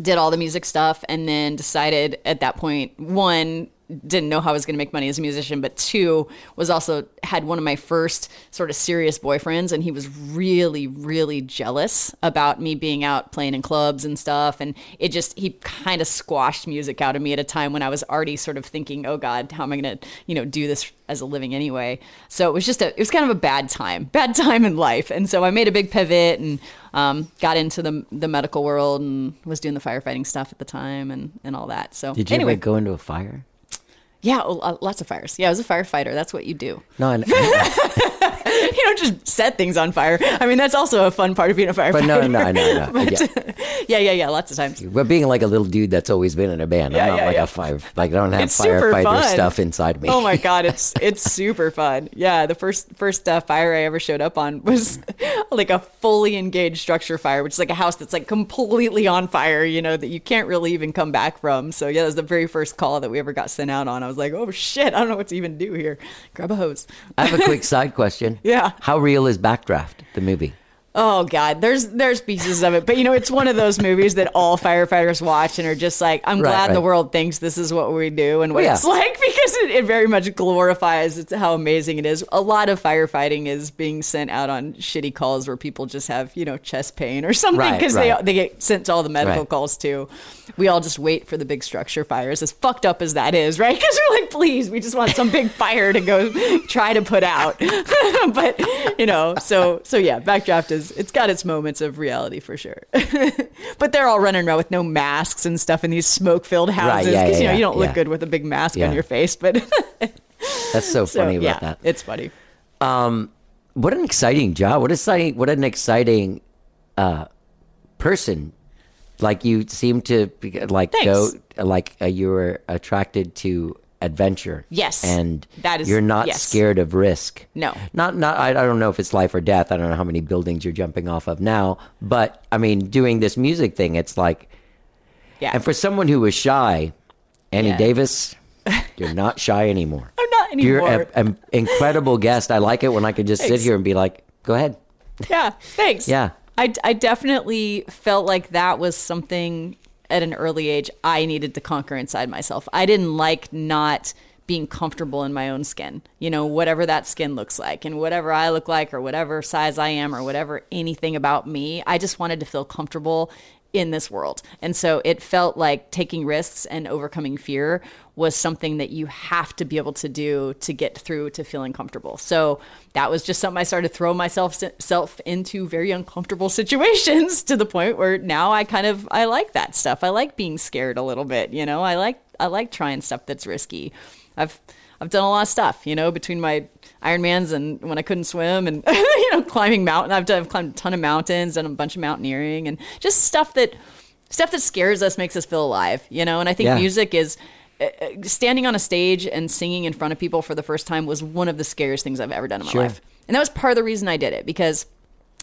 did all the music stuff and then decided at that point one didn't know how I was going to make money as a musician, but two was also had one of my first sort of serious boyfriends, and he was really, really jealous about me being out playing in clubs and stuff. And it just he kind of squashed music out of me at a time when I was already sort of thinking, "Oh God, how am I going to you know do this as a living anyway?" So it was just a it was kind of a bad time, bad time in life. And so I made a big pivot and um, got into the the medical world and was doing the firefighting stuff at the time and and all that. So Did you anyway, ever go into a fire? Yeah, lots of fires. Yeah, I was a firefighter. That's what you do. No, I, You don't just set things on fire. I mean, that's also a fun part of being a firefighter. but no, no, no, no. But- yeah. yeah, yeah, yeah. Lots of times. But being like a little dude that's always been in a band, Yeah, I'm not yeah, like yeah. a fire. Like I don't have It's firefighter stuff inside me. Oh my god, it's it's super fun. Yeah, the first first uh, fire I ever showed up on was like a fully engaged structure fire, which is like a house that's like completely on fire. You know that you can't really even come back from. So yeah, that was the very first call that we ever got sent out on. I was like, oh shit, I don't know what to even do here. Grab a hose. I have a quick side question. Yeah. How real is Backdraft, the movie? Oh God, there's there's pieces of it, but you know it's one of those movies that all firefighters watch and are just like, I'm Right, glad the world thinks this is what we do and what Well, it's yeah. like because it, it very much glorifies it's how amazing it is. A lot of firefighting is being sent out on shitty calls where people just have you know chest pain or something Right, because right. they they get sent to all the medical Right. calls too. We all just wait for the big structure fires, as fucked up as that is, right? Because we're like, please, we just want some big fire to go try to put out. but you know, so so yeah, backdraft is it's got its moments of reality for sure. but they're all running around with no masks and stuff in these smoke filled houses yeah, because yeah, you know you don't look yeah. good with a big mask Yeah. on your face. But That's so so funny about yeah, that. it's funny. What an exciting job! What exciting! What an exciting uh, person! Like you seem to be- like Thanks. go like uh, you were attracted to adventure. Yes, and that is- you're not yes. scared of risk. No. not not. I, I don't know if it's life or death. I don't know how many buildings you're jumping off of now, but I mean, doing this music thing, it's like, Yeah, and for someone who was shy, Annie Yeah. Davis, you're not shy anymore. I'm not anymore. You're an incredible guest. I like it when I can just sit here and be like, "Go ahead." yeah, thanks. Yeah. I, I definitely felt like that was something at an early age I needed to conquer inside myself. I didn't like not being comfortable in my own skin, you know, whatever that skin looks like and whatever I look like or whatever size I am or whatever anything about me. I just wanted to feel comfortable in this world. And so it felt like taking risks and overcoming fear was something that you have to be able to do to get through to feeling comfortable. So that was just something I started to throw myself self into very uncomfortable situations to the point where now I kind of I like that stuff. I like being scared a little bit, you know. I like I like trying stuff that's risky. I've I've done a lot of stuff, you know, between my Ironmans and when I couldn't swim and you know climbing mountain. I've done I've climbed a ton of mountains, done a bunch of mountaineering and just stuff that stuff that scares us makes us feel alive, you know. And I think Yeah. music is Uh, uh, standing on a stage and singing in front of people for the first time was one of the scariest things I've ever done in my Sure. life. And that was part of the reason I did it because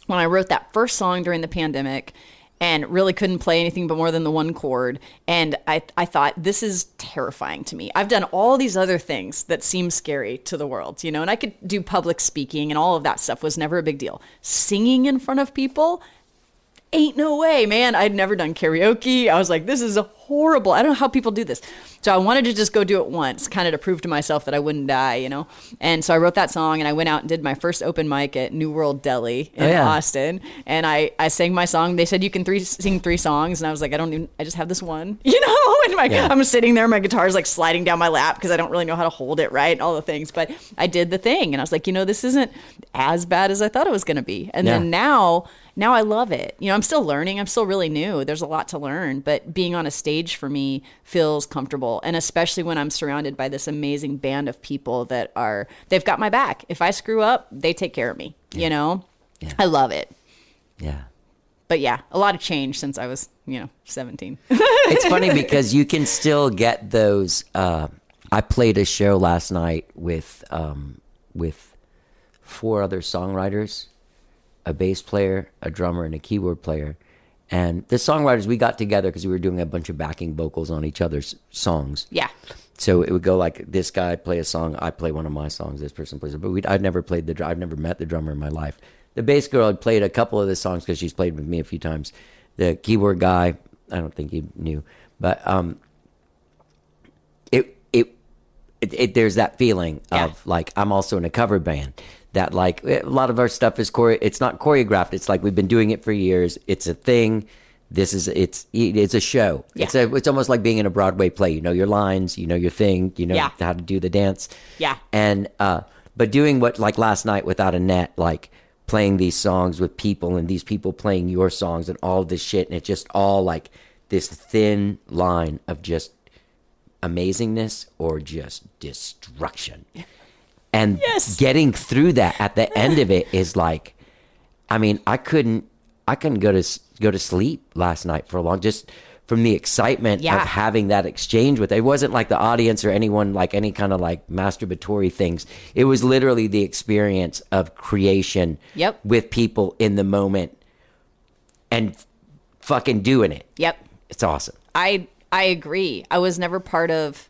when I wrote that first song during the pandemic and really couldn't play anything but more than the one chord. And I, I thought, this is terrifying to me. I've done all these other things that seem scary to the world, you know, and I could do public speaking and all of that stuff was never a big deal. Singing in front of people, ain't no way, man. I'd never done karaoke. I was like, this is horrible. I don't know how people do this. So I wanted to just go do it once, kind of to prove to myself that I wouldn't die, you know? And so I wrote that song and I went out and did my first open mic at New World Deli in Oh, yeah. Austin. And I, I sang my song. They said you can three, sing three songs. And I was like, I don't even, I just have this one, you know? And my, Yeah. I'm sitting there, my guitar's like sliding down my lap because I don't really know how to hold it right and all the things. But I did the thing. And I was like, you know, this isn't as bad as I thought it was going to be. And Yeah. then now now I love it. You know, I'm still learning. I'm still really new. There's a lot to learn, but being on a stage for me feels comfortable. And especially when I'm surrounded by this amazing band of people that are they've got my back. If I screw up, they take care of me, you know? Yeah. I love it. Yeah. But yeah, a lot of change since I was, you know, 17. it's funny because you can still get those. Uh, I played a show last night with um, with four other songwriters, a bass player, a drummer, and a keyboard player, And the songwriters, we got together because we were doing a bunch of backing vocals on each other's songs. Yeah. So it would go like this guy play a song, I play one of my songs, this person plays it. But we'd, I'd never played the I've never met the drummer in my life. The bass girl had played a couple of the songs because she's played with me a few times. The keyboard guy, I don't think he knew, but um, it it, it, it there's that feeling Yeah. of like I'm also in a cover band. That like a lot of our stuff is chore. It's not choreographed. It's like we've been doing it for years. It's a thing. This is it's it's a show. Yeah. It's a it's almost like being in a Broadway play. You know your lines. You know your thing. You know Yeah. how to do the dance. Yeah. And uh, but doing what like last night without a net, like playing these songs with people and these people playing your songs and all this shit, and it's just all like this thin line of just amazingness or just destruction. And Yes. getting through that at the end of it is like, I mean, I couldn't, I couldn't go to go to sleep last night for a long, just from the excitement Yeah. of having that exchange with. It wasn't like the audience or anyone like any kind of like masturbatory things. It was literally the experience of creation Yep. with people in the moment and fucking doing it. Yep. It's awesome. I I agree. I was never part of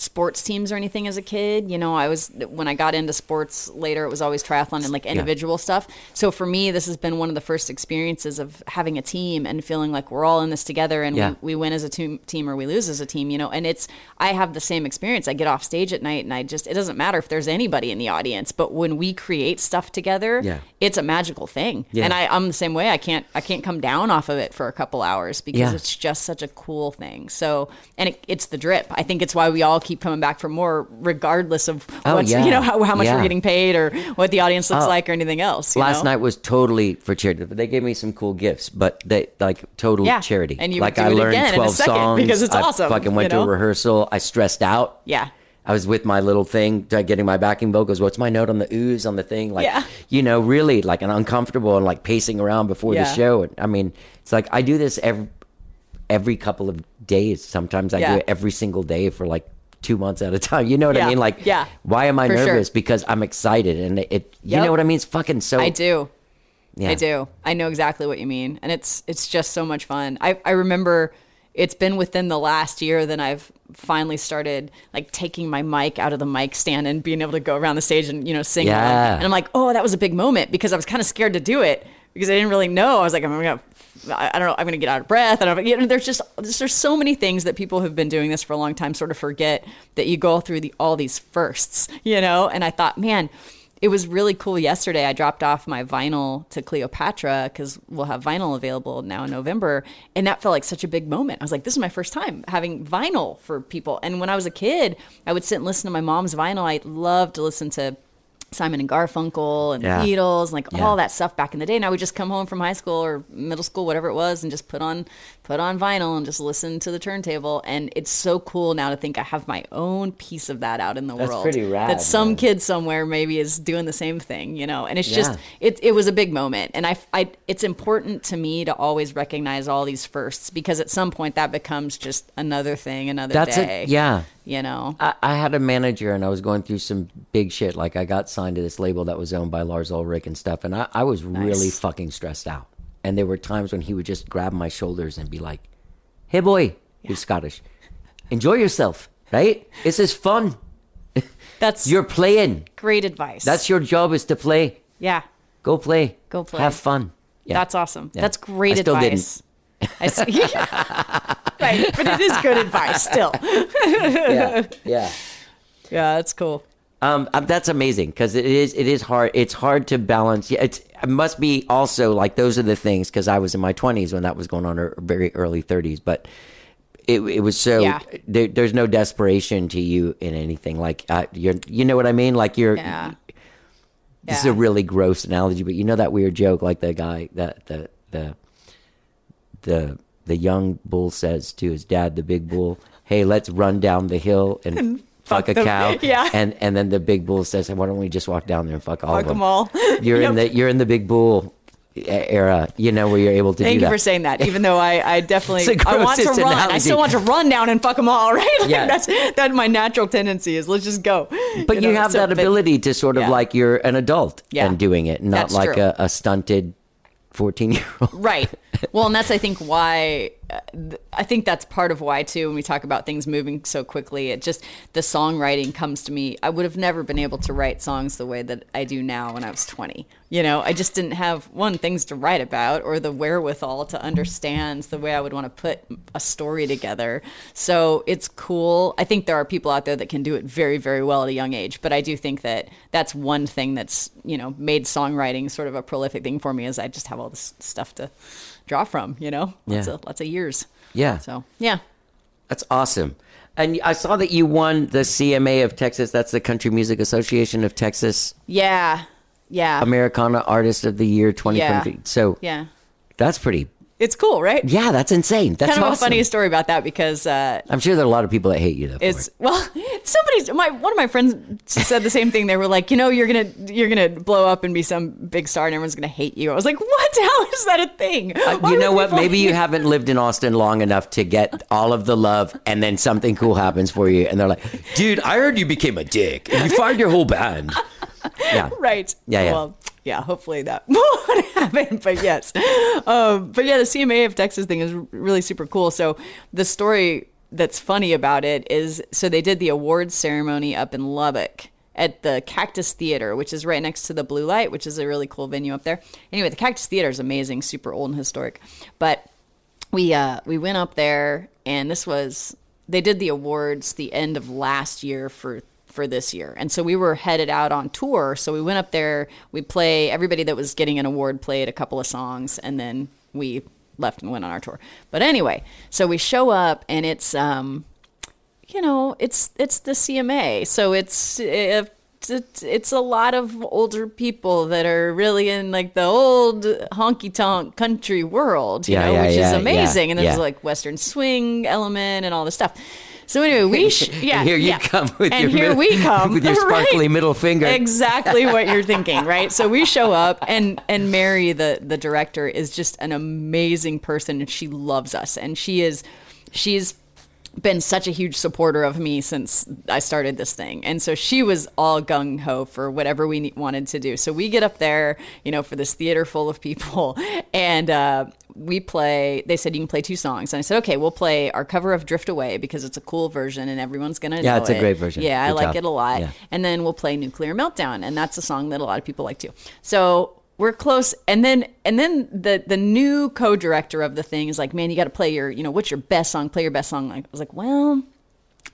sports teams or anything as a kid. You know, I was when I got into sports later, it was always triathlon and like individual stuff. So for me, this has been one of the first experiences of having a team and feeling like we're all in this together and Yeah. we, we win as a team, team or we lose as a team. You know, and it's I have the same experience. I get off stage at night and I just it doesn't matter if there's anybody in the audience, but when we create stuff together, Yeah. it's a magical thing. Yeah. And I, I'm the same way. I can't I can't come down off of it for a couple hours because Yeah. it's just such a cool thing. So, and it, it's the drip. I think it's why we all keep coming back for more, regardless of Oh, what's, yeah. you know how, how much Yeah. we're getting paid or what the audience looks Oh. like or anything else. you Last know? night was totally for charity. But they gave me some cool gifts, but they like total Yeah. charity. And you like I learned again in a twelve songs because it's I awesome, Fucking went you to a rehearsal. I stressed out. Yeah. I was with my little thing, uh, getting my backing vocals. What's my note on the ooze on the thing? Like, Yeah. you know, really like an uncomfortable and like pacing around before the show. And I mean, it's like I do this every every couple of days. Sometimes I Yeah. do it every single day for like two months at a time. You know what I mean? Like, Yeah. Why am I For sure. nervous? Because I'm excited, and it. it You know what I mean? It's fucking so. I do. Yeah. I do. I know exactly what you mean, and it's it's just so much fun. I I remember it's been within the last year that I've finally started like taking my mic out of the mic stand and being able to go around the stage and you know sing. Yeah. And I'm like, oh, that was a big moment because I was kind of scared to do it because I didn't really know. I was like, I'm gonna. I I don't know. I'm going to get out of breath. And you know, there's just there's so many things that people who've been doing this for a long time sort of forget that you go through the all these firsts, you know. And I thought, man, it was really cool yesterday. I dropped off my vinyl to Cleopatra because we'll have vinyl available now in November. And that felt like such a big moment. I was like, this is my first time having vinyl for people. And when I was a kid, I would sit and listen to my mom's vinyl. I loved to listen to Simon and Garfunkel and Yeah. the Beatles and like Yeah. all that stuff back in the day. And I would just come home from high school or middle school, whatever it was, and just put on put on vinyl and just listen to the turntable. And it's so cool now to think I have my own piece of that out in the That's world. pretty rad, That some man. kid somewhere maybe is doing the same thing, you know. And it's just it it was a big moment. And I, I it's important to me to always recognize all these firsts because at some point that becomes just another thing, another That's day. it. Yeah. You know. I, I had a manager and I was going through some big shit. Like I got signed to this label that was owned by Lars Ulrich and stuff, and I, I was really fucking stressed out. And there were times when he would just grab my shoulders and be like, "Hey, boy, he's Scottish. Enjoy yourself, right? This is fun. That's You're playing. great advice. That's your job is to play. yeah. Go play. Go play. Have fun. Yeah. That's awesome. Yeah. That's great I still advice. I see. right, but it is good advice still. yeah, yeah. Yeah, that's cool. Um, um, that's amazing because it is it is hard. It's hard to balance. Yeah, it's it must be also like those are the things because I was in my twenties when that was going on, or very early thirties. But it it was so Yeah. there, there's no desperation to you in anything. Like uh, you're you know what I mean. Like you're. Yeah. This is a really gross analogy, but you know that weird joke, like the guy that the the the the young bull says to his dad, the big bull, "Hey, let's run down the hill and." Fuck, fuck a cow, Yeah. and and then the big bull says, "Why don't we just walk down there and fuck all Fuck of them?" them all. You're in the you're in the big bull era, you know, where you're able to Thank you that. for saying that. Even though I, I definitely I want to run. I still want to run down and fuck them all. Right? Like, Yeah. That's that's my natural tendency is let's just go. but you, know, have so- that but- ability to sort of yeah. like you're an adult Yeah. and doing it, not That's like a, a stunted 14 year old. Right. Well, and that's I think why I think that's part of why too when we talk about things moving so quickly. It just the songwriting comes to me. I would have never been able to write songs the way that I do now when I was 20. You know, I just didn't have one things to write about or the wherewithal to understand the way I would want to put a story together. So, it's cool. I think there are people out there that can do it very very well at a young age, but I do think that that's one thing that's, you know, made songwriting sort of a prolific thing for me is I just have all this stuff to draw from, you know, lots Yeah. of lots of years. Yeah. So yeah, That's awesome. And I saw that you won the CMA of Texas. That's the Country Music Association of Texas yeah, yeah, Americana Artist of the Year 2023. So yeah. that's pretty. It's cool, right? Yeah, that's insane. That's kind of awesome. a funny story about that because uh, I'm sure there are a lot of people that hate you though. it's it. well, somebody, my one of my friends said the same thing. They were like, you know, you're gonna you're gonna blow up and be some big star, and everyone's gonna hate you. I was like, what? How is that a thing? Uh, you know what? Maybe you haven't lived in Austin long enough to get all of the love, and then something cool happens for you, and they're like, "Dude, I heard you became a dick, and you fired your whole band." Yeah, right. Yeah, yeah. Well, yeah. Hopefully that won't happen. But yes. Um, but yeah, the CMA of Texas thing is really super cool. So the story that's funny about it is so they did the awards ceremony up in Lubbock at the Cactus Theater, which is right next to the Blue Light, which is a really cool venue up there. Anyway, the Cactus Theater is amazing, super old and historic. But we uh we went up there and this was they did the awards the end of last year for for this year. And so we were headed out on tour. So we went up there we play everybody that was getting an award played a couple of songs and then we left and went on our tour. But anyway so we show up and it's um you know, it's it's the CMA, so it's it's it's it's a lot of older people that are really in like the old honky tonk country world, you Yeah, know, yeah, which yeah, is amazing, and there's like Western swing element and all this stuff. So anyway, we sh- yeah, And here you yeah. come with and your here we come with your right? sparkly middle finger. Exactly what you're thinking, right? So we show up, and and Mary, the the director, is just an amazing person, and she loves us, and she is, she's been such a huge supporter of me since I started this thing. And so she was all gung ho for whatever we wanted to do. So we get up there, you know, for this theater full of people and uh, we play, they said you can play two songs. And I said, okay, we'll play our cover of Drift Away because it's a cool version and everyone's going to Yeah, know it's a it. great version. Yeah, I Good like job. it a lot. Yeah. And then we'll play Nuclear Meltdown. And that's a song that a lot of people like too. So we're close and then and then the the new co-director of the thing is like man you got to play your you know what's your best song play your best song i was like well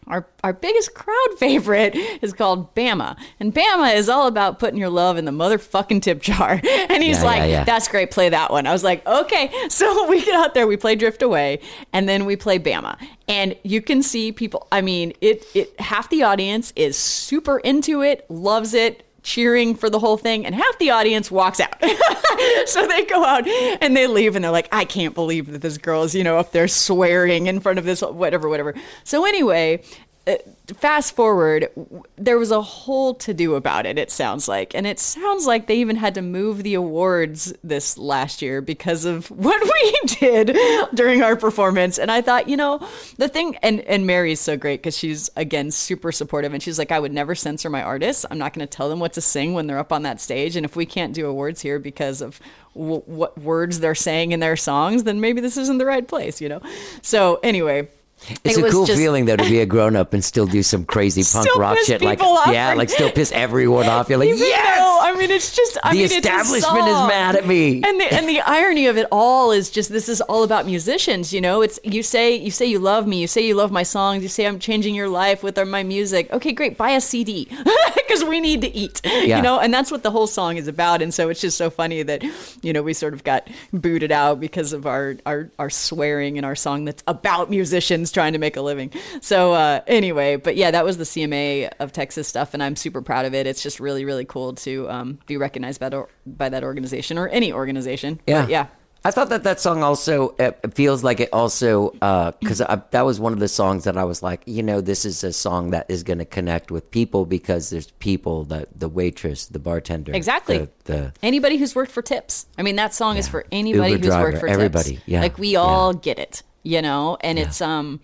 our our biggest crowd favorite is called Bama. And Bama is all about putting your love in the motherfucking tip jar. And he's Yeah, like, yeah, yeah. that's great, play that one. I was like, okay. So we get out there, we play Drift Away, and then we play Bama. And you can see people, I mean, it it half the audience is super into it, loves it, cheering for the whole thing, and half the audience walks out. so they go out and they leave and they're like, I can't believe that this girl is, you know, up there swearing in front of this, whatever, whatever. So anyway, Uh, fast forward, there was a whole to do about it, it sounds like. And it sounds like they even had to move the awards this last year because of what we did during our performance. And I thought, you know, the thing, and, and Mary's so great because she's, again, super supportive. And she's like, I would never censor my artists. I'm not going to tell them what to sing when they're up on that stage. And if we can't do awards here because of w- what words they're saying in their songs, then maybe this isn't the right place, you know? So anyway. It's it a cool just- feeling though to be a grown up and still do some crazy punk rock shit like off yeah, like still piss everyone off. You're like, Even yes. though, I mean, it's just I The mean, it's establishment is mad at me. And the and the irony of it all is just this is all about musicians. You know, it's you say you say you love me, you say you love my songs, you say I'm changing your life with uh, my music. Okay, great, buy a CD because we need to eat. Yeah. You know, and that's what the whole song is about. And so it's just so funny that you know we sort of got booted out because of our our our swearing in our song that's about musicians trying to make a living. So uh, anyway, but yeah, that was the CMA of Texas stuff, and I'm super proud of it. It's just really really cool to um, be recognized by the, by that organization or any organization. Yeah, But yeah. I thought that that song also uh, it feels like it also because that was one of the songs that I was like, you know, this is a song that is going to connect with people because there's people the the waitress, the bartender, Exactly. the, the Anybody who's worked for tips. I mean, that song is for anybody Uber who's driver, worked for everybody, tips. yeah, Like we all get it, you know, and it's um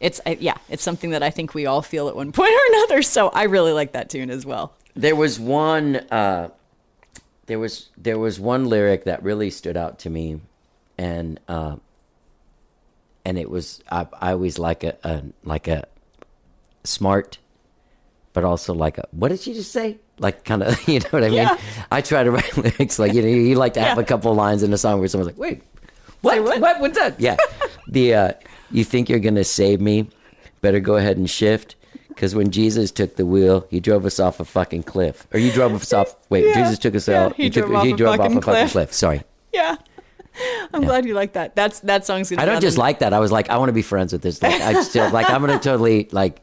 it's uh, yeah, it's something that I think we all feel at one point or another. So I really like that tune as well. There was one. Uh, there was there was one lyric that really stood out to me, and uh, and it was I, I always like a, a like a smart, but also like a what did you just say? Like kind of you know what I mean? Yeah. I try to write lyrics like you know you like to have Yeah. a couple lines in a song where someone's like wait what what? what what's that? Yeah, the uh, you think you're gonna save me? Better go ahead and shift. Because when Jesus took the wheel, he drove us off a fucking cliff. Or you drove us off. Wait, Yeah. Jesus took us Yeah, out. he took, drove off he a drove off a fucking cliff. cliff. Sorry. Yeah. I'm glad you like that. That's that song's I don't on just like that. I was like, I want to be friends with this. Like, I still like. I'm gonna totally like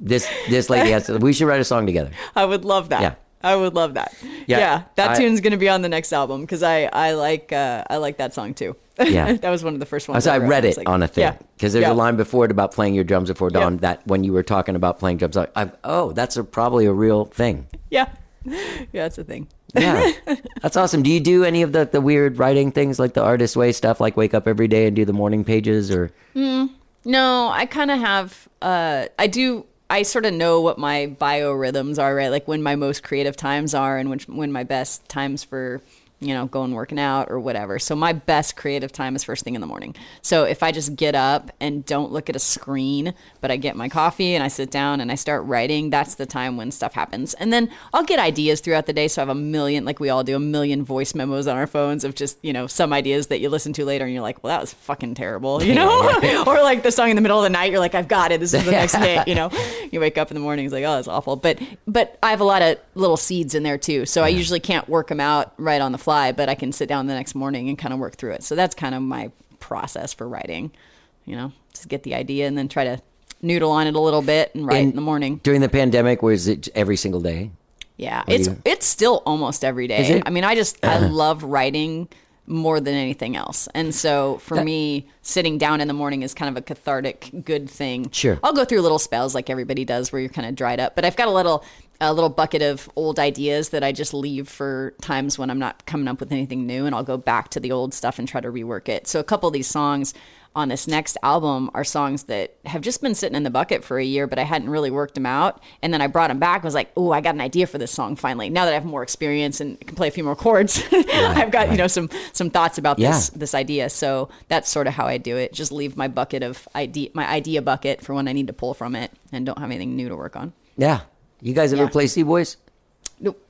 this. This lady has. To, we should write a song together. I would love that. Yeah. I would love that. Yeah, Yeah, that I- tune's gonna be on the next album because I I like uh, I like that song too. Yeah. that was one of the first ones. I wrote. read it like, on a thing Yeah, because there's yeah. a line before it about playing your drums before dawn. Yeah. That when you were talking about playing drums, I, I, oh, that's a, probably a real thing. Yeah, yeah, that's a thing. Yeah, that's awesome. Do you do any of the the weird writing things like the artist way stuff, like wake up every day and do the morning pages, or No, I kind of have. Uh, I do. I sort of know what my biorhythms are, right? Like when my most creative times are, and which when my best times for you know going working out or whatever. So my best creative time is first thing in the morning. So if I just get up and don't look at a screen, but I get my coffee and I sit down and I start writing, that's the time when stuff happens. And then I'll get ideas throughout the day. So I have a million, like we all do, a million voice memos on our phones of just you know some ideas that you listen to later and you're like, well, that was fucking terrible, you know, or like the song in the middle of the night, you're like, I've got it. This is the next hit, you know. You wake up in the morning, it's like, oh, that's awful. But but I have a lot of little seeds in there too, so I usually can't work them out right on the fly, but I can sit down the next morning and kind of work through it. So that's kind of my process for writing, you know, just get the idea and then try to noodle on it a little bit and write And in the morning. during the pandemic? Was it every single day? Yeah, it's you- it's still almost every day. I mean, I just I uh-huh. love writing more than anything else, and so for That- me, sitting down in the morning is kind of a cathartic, good thing. Sure. I'll go through little spells like everybody does, where you're kind of dried up. But I've got a little a little bucket of old ideas that I just leave for times when I'm not coming up with anything new, and I'll go back to the old stuff and try to rework it. So a couple of these songs on this next album are songs that have just been sitting in the bucket for a year, but I hadn't really worked them out. And then I brought them back. I was like, oh, I got an idea for this song finally. Now that I have more experience and can play a few more chords, I've got you know some some thoughts about this this idea. So that's sort of how I do it. Just leave my bucket of idea, my idea bucket for when I need to pull from it, and don't have anything new to work on. Yeah. You guys ever Yeah. play C. Boy's?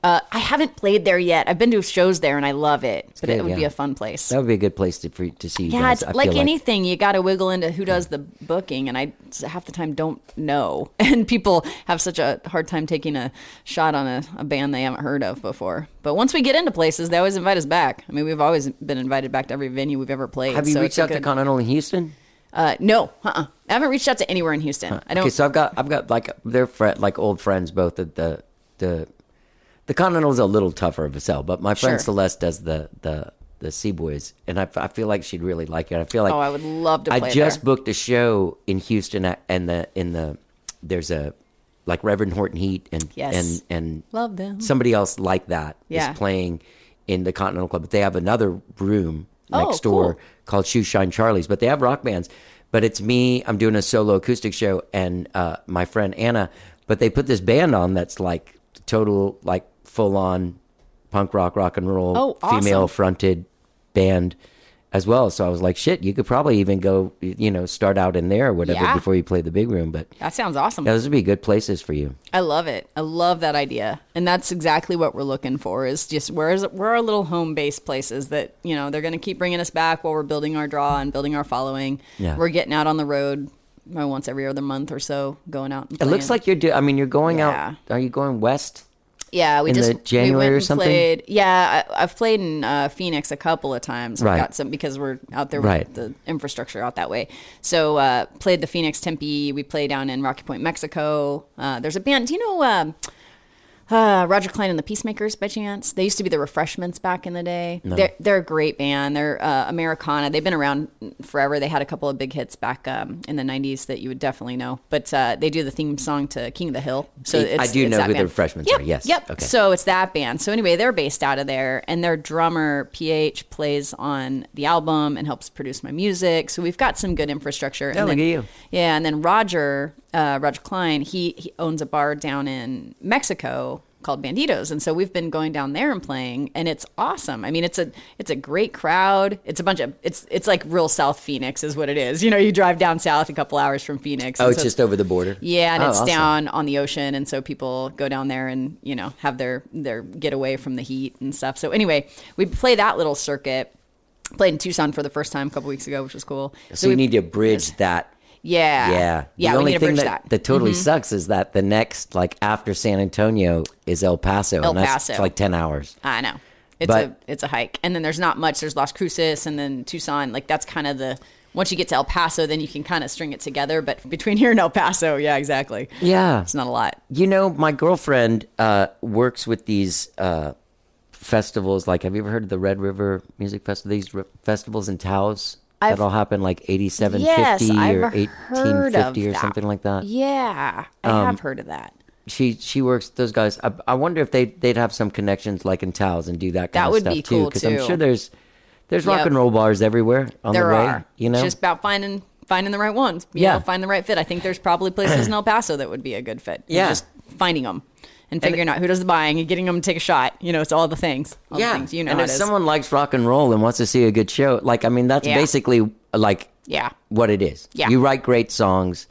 Uh, I haven't played there yet. I've been to shows there and I love it, but good, it would be a fun place. That would be a good place to for, to see you Yeah, guys. it's like anything. You got to wiggle into who does the booking, and I half the time don't know. And people have such a hard time taking a shot on a, a band they haven't heard of before. But once we get into places, they always invite us back. I mean, we've always been invited back to every venue we've ever played. Have you so reached it's out to Continental in Houston? Uh, no, uh-uh. I haven't reached out to anywhere in Houston. I don't. Okay, so I've got I've got like they're fri like old friends both. The the the, the Continental is a little tougher of a sell, but my friend Sure. Celeste does the the the C. Boy's, and I, I feel like she'd really like it. I feel like Oh, I would love to I just there. booked a show in Houston, at, and the in the there's a like Reverend Horton Heat and Yes. and and Love them. somebody else like that is Yeah. playing in the Continental Club, but they have another room Oh, next door cool. called Shoe Shine Charlie's. But they have rock bands. But it's me. I'm doing a solo acoustic show, and uh, my friend Anna. But they put this band on that's like total, like full on punk rock, rock and roll, Oh, awesome. female fronted band as well. So I was like, shit, you could probably even go, you know, start out in there or whatever Yeah. before you play the big room. But that sounds awesome. Yeah, those would be good places for you. I love it. I love that idea, and that's exactly what we're looking for. Is just where's where are our little home base places that you know they're going to keep bringing us back while we're building our draw and building our following. Yeah. We're getting out on the road once every other month or so, going out. And It looks like you're. Do- I mean, you're going Yeah. out. Are you going west? Yeah, we in just January we went or and something? Played, yeah, I, I've played in uh, Phoenix a couple of times. Right. Got some because we're out there Right. with the infrastructure out that way. So uh, played the Phoenix Tempe. We play down in Rocky Point, Mexico. Uh, there's a band. Do you know? Uh, Roger Clyne and the Peacemakers, by chance. They used to be the Refreshments back in the day. They're, they're a great band. They're uh, Americana. They've been around forever. They had a couple of big hits back um, in the '90s that you would definitely know. But uh, they do the theme song to King of the Hill. So I- it's, I do know who the. Refreshments Yep, are, yes. Yep. Okay. So it's that band. So anyway, they're based out of there, and their drummer PH plays on the album and helps produce my music. So we've got some good infrastructure. Yeah, and look then, at you. Yeah, and then Roger, uh, Roger Clyne, he, he owns a bar down in Mexico called Banditos, and so we've been going down there and playing, and it's awesome. I mean, it's a it's a great crowd. It's a bunch of it's it's like real South Phoenix is what it is. You know, you drive down south a couple hours from Phoenix. Oh, it's so just over the border. yeah, and Oh, it's awesome. down on the ocean, and so people go down there and you know have their their get away from the heat and stuff. So anyway, we play that little circuit. Played in Tucson for the first time a couple weeks ago, which was cool. So, you we- need to bridge that. Yeah, Yeah. yeah. The only thing that, that. that totally Mhm. sucks is that the next, like after San Antonio, is El Paso. El and that's Paso. like 10 hours. I know. It's But- a it's a hike, and then there's not much. There's Las Cruces, and then Tucson. Like that's kind of the once you get to El Paso, then you can kind of string it together. But between here and El Paso, yeah, exactly. Yeah. It's not a lot. You know, my girlfriend uh, works with these uh, festivals. Like, have you ever heard of the Red River Music Festival? These festivals in Taos I've- that all happen like eighty-seven Yes, fifty or heard eighteen fifty or that. something like that. Yeah, I Um, have heard of that. She she works those guys. I, I wonder if they they'd have some connections like in Taos and do that kind That of would stuff be too. cool, Because I'm sure there's there's rock and roll bars everywhere on there the way. are. You know, it's just about finding finding the right ones. You Yeah. know, find the right fit. I think there's probably places in El Paso that would be a good fit. Yeah. just finding them and figuring out who does the buying and getting them to take a shot. You know, it's all the things. All yeah. the things. You know and if someone likes rock and roll and wants to see a good show, like I mean, that's Yeah. basically like yeah. what it is. Yeah. You write great songs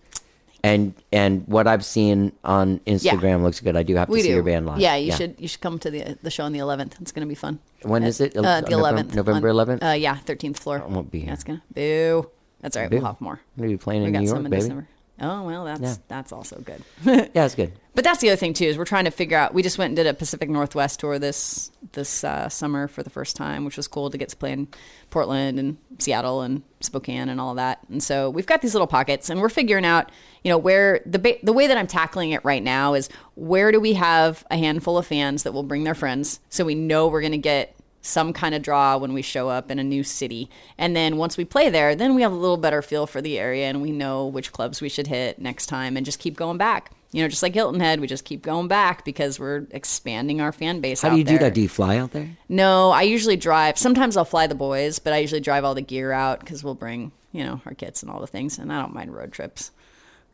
and and what I've seen on Instagram looks good. I do have to We see do. your band live. Yeah, you should you should come to the the show on the 11th. It's going to be fun. When is it? Uh, the 11th. November 11th? Uh, yeah, 13th floor. I won't be here. That's gonna boo. That's all right. Boo. We'll have more. I'm be playing We in got New some York, in baby. December. Oh well, that's Yeah. that's also good. Yeah, it's good. But that's the other thing too is we're trying to figure out. We just went and did a Pacific Northwest tour this this uh, summer for the first time, which was cool to get to play in Portland and Seattle and Spokane and all that. And so we've got these little pockets, and we're figuring out, you know, where the ba- the way that I'm tackling it right now is where do we have a handful of fans that will bring their friends, so we know we're going to get some kind of draw when we show up in a new city. And then once we play there, then we have a little better feel for the area and we know which clubs we should hit next time and just keep going back. You know, just like Hilton Head, we just keep going back because we're expanding our fan base. How do you do that? Do you fly out there? No, I usually drive. Sometimes I'll fly the boys, but I usually drive all the gear out because we'll bring, you know, our kits and all the things. And I don't mind road trips.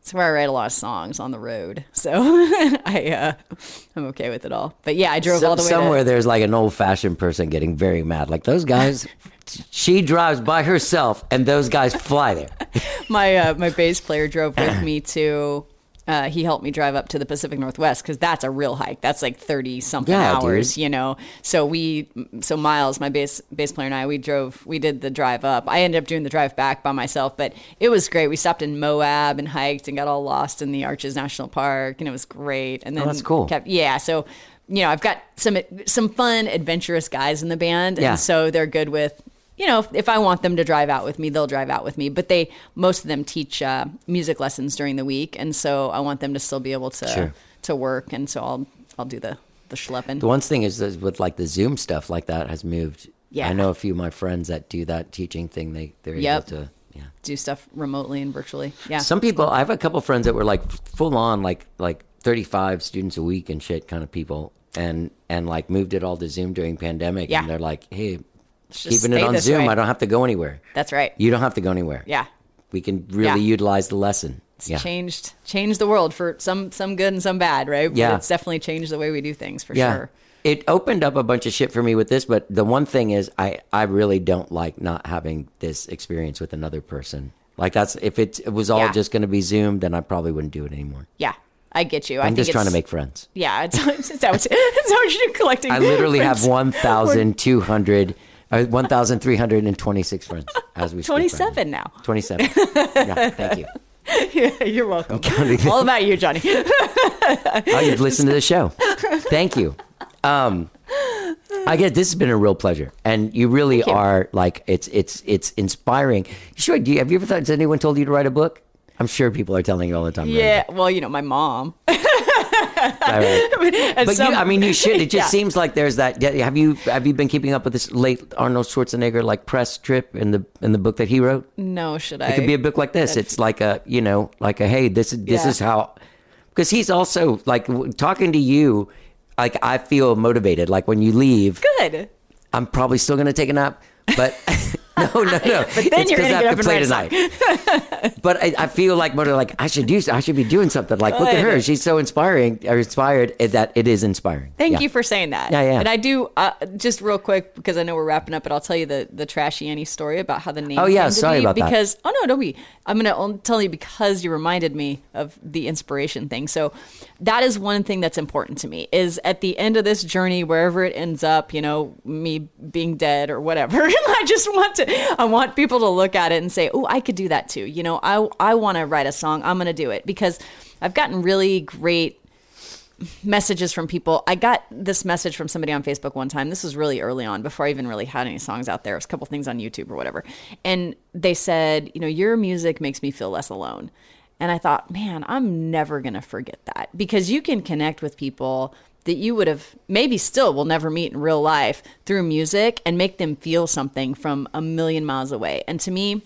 It's where I write a lot of songs on the road, so I uh, I'm okay with it all. But yeah, I drove Some- all the way somewhere to, there's like an old fashioned person getting very mad. Like those guys, she drives by herself, and those guys fly there. my uh, my bass player drove with me to. Uh, he helped me drive up to the Pacific Northwest because that's a real hike. That's like thirty something Yeah, hours, dude. you know. So we, so Miles, my bass bass player and I, we drove. We did the drive up. I ended up doing the drive back by myself, but it was great. We stopped in Moab and hiked and got all lost in the Arches National Park, and it was great. And then Oh, that's cool. Kept, yeah. So you know, I've got some some fun, adventurous guys in the band, Yeah. and so they're good with you know, if, if I want them to drive out with me, they'll drive out with me. But they, most of them teach uh, music lessons during the week, and so I want them to still be able to Sure. to work, and so I'll I'll do the the schlepping. The one thing is, with like the Zoom stuff like that has moved. Yeah. I know a few of my friends that do that teaching thing. They they're Yep. able to. Yeah. do stuff remotely and virtually. Yeah, Some people, I have a couple friends that were like full on, like like thirty five students a week and shit kind of people, and and like moved it all to Zoom during pandemic. Yeah. And they're like, hey, keeping it on Zoom, way. I don't have to go anywhere. That's right. You don't have to go anywhere. Yeah, We can really Yeah. utilize the lesson. it's yeah. changed changed the world for some some good and some bad, right? But Yeah. it's definitely changed the way we do things for yeah. sure. It opened up a bunch of shit for me with this, but the one thing is I, I really don't like not having this experience with another person. Like that's if it, it was all Yeah. just going to be Zoom, then I probably wouldn't do it anymore. Yeah, I get you. I I'm think just trying to make friends. Yeah, it's, it's, what, it's how you're collecting. I literally have 1,200, uh, 1,326 friends as we speak right now. 27 now. 27. yeah, thank you. Yeah, you're welcome. All about you, Johnny. Oh, you've listened to the show. Thank you. Um, I guess this has been a real pleasure, and you really you. are like it's it's it's inspiring. Sure, do you, have you ever thought? Has anyone told you to write a book? I'm sure people are telling you all the time. to write a yeah, book. well, you know, my mom. Right. But some- you, I mean, you should. It just Yeah. seems like there's that. Have you have you been keeping up with this late Arnold Schwarzenegger like press trip in the in the book that he wrote? No, should I? It could be a book like this. It's like a you know like a hey this is this Yeah. is how because he's also like talking to you. Like I feel motivated. Like when you leave, Good. I'm probably still gonna take a nap, but no, no, no. But then It's you're gonna I have to play tonight. but I, I feel like more like I should do. I should be doing something. Like look at her. She's so inspiring. Or inspired that it is inspiring. Thank Yeah. you for saying that. Yeah, yeah. And I do uh, just real quick because I know we're wrapping up, but I'll tell you the the trashy Annie story about how the name. Oh, yeah, came to sorry be about that. because oh no, don't be. I'm gonna only tell you because you reminded me of the inspiration thing. So that is one thing that's important to me. Is at the end of this journey, wherever it ends up, you know, me being dead or whatever. I just want to. I want people to look at it and say, oh, I could do that too. You know, I I want to write a song. I'm gonna do it because I've gotten really great messages from people. I got this message from somebody on Facebook one time. This was really early on, before I even really had any songs out there. It was a couple things on YouTube or whatever. And they said, you know, your music makes me feel less alone. And I thought, man, I'm never going to forget that because you can connect with people that you would have maybe still will never meet in real life through music and make them feel something from a million miles away. And to me,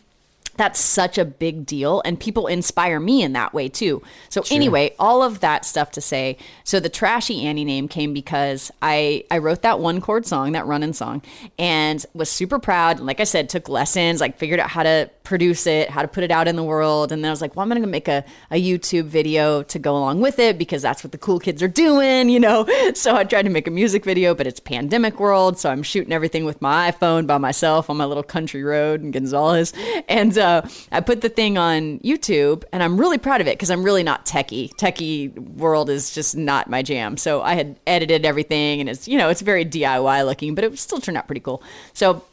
that's such a big deal and people inspire me in that way too. So anyway all of that stuff to say so the trashy annie name came because i i wrote that one chord song that running song and was super proud. And like i said took lessons like figured out how to produce it how to put it out in the world. And then i was like well i'm gonna make a, a youtube video to go along with it because that's what the cool kids are doing you know? So i tried to make a music video but it's pandemic world. So i'm shooting everything with my iphone by myself on my little country road in gonzales. And uh, i put the thing on youtube and i'm really proud of it because i'm really not techie. Techie world is just not my jam. So i had edited everything and it's you know it's very diy looking but it still turned out pretty cool. So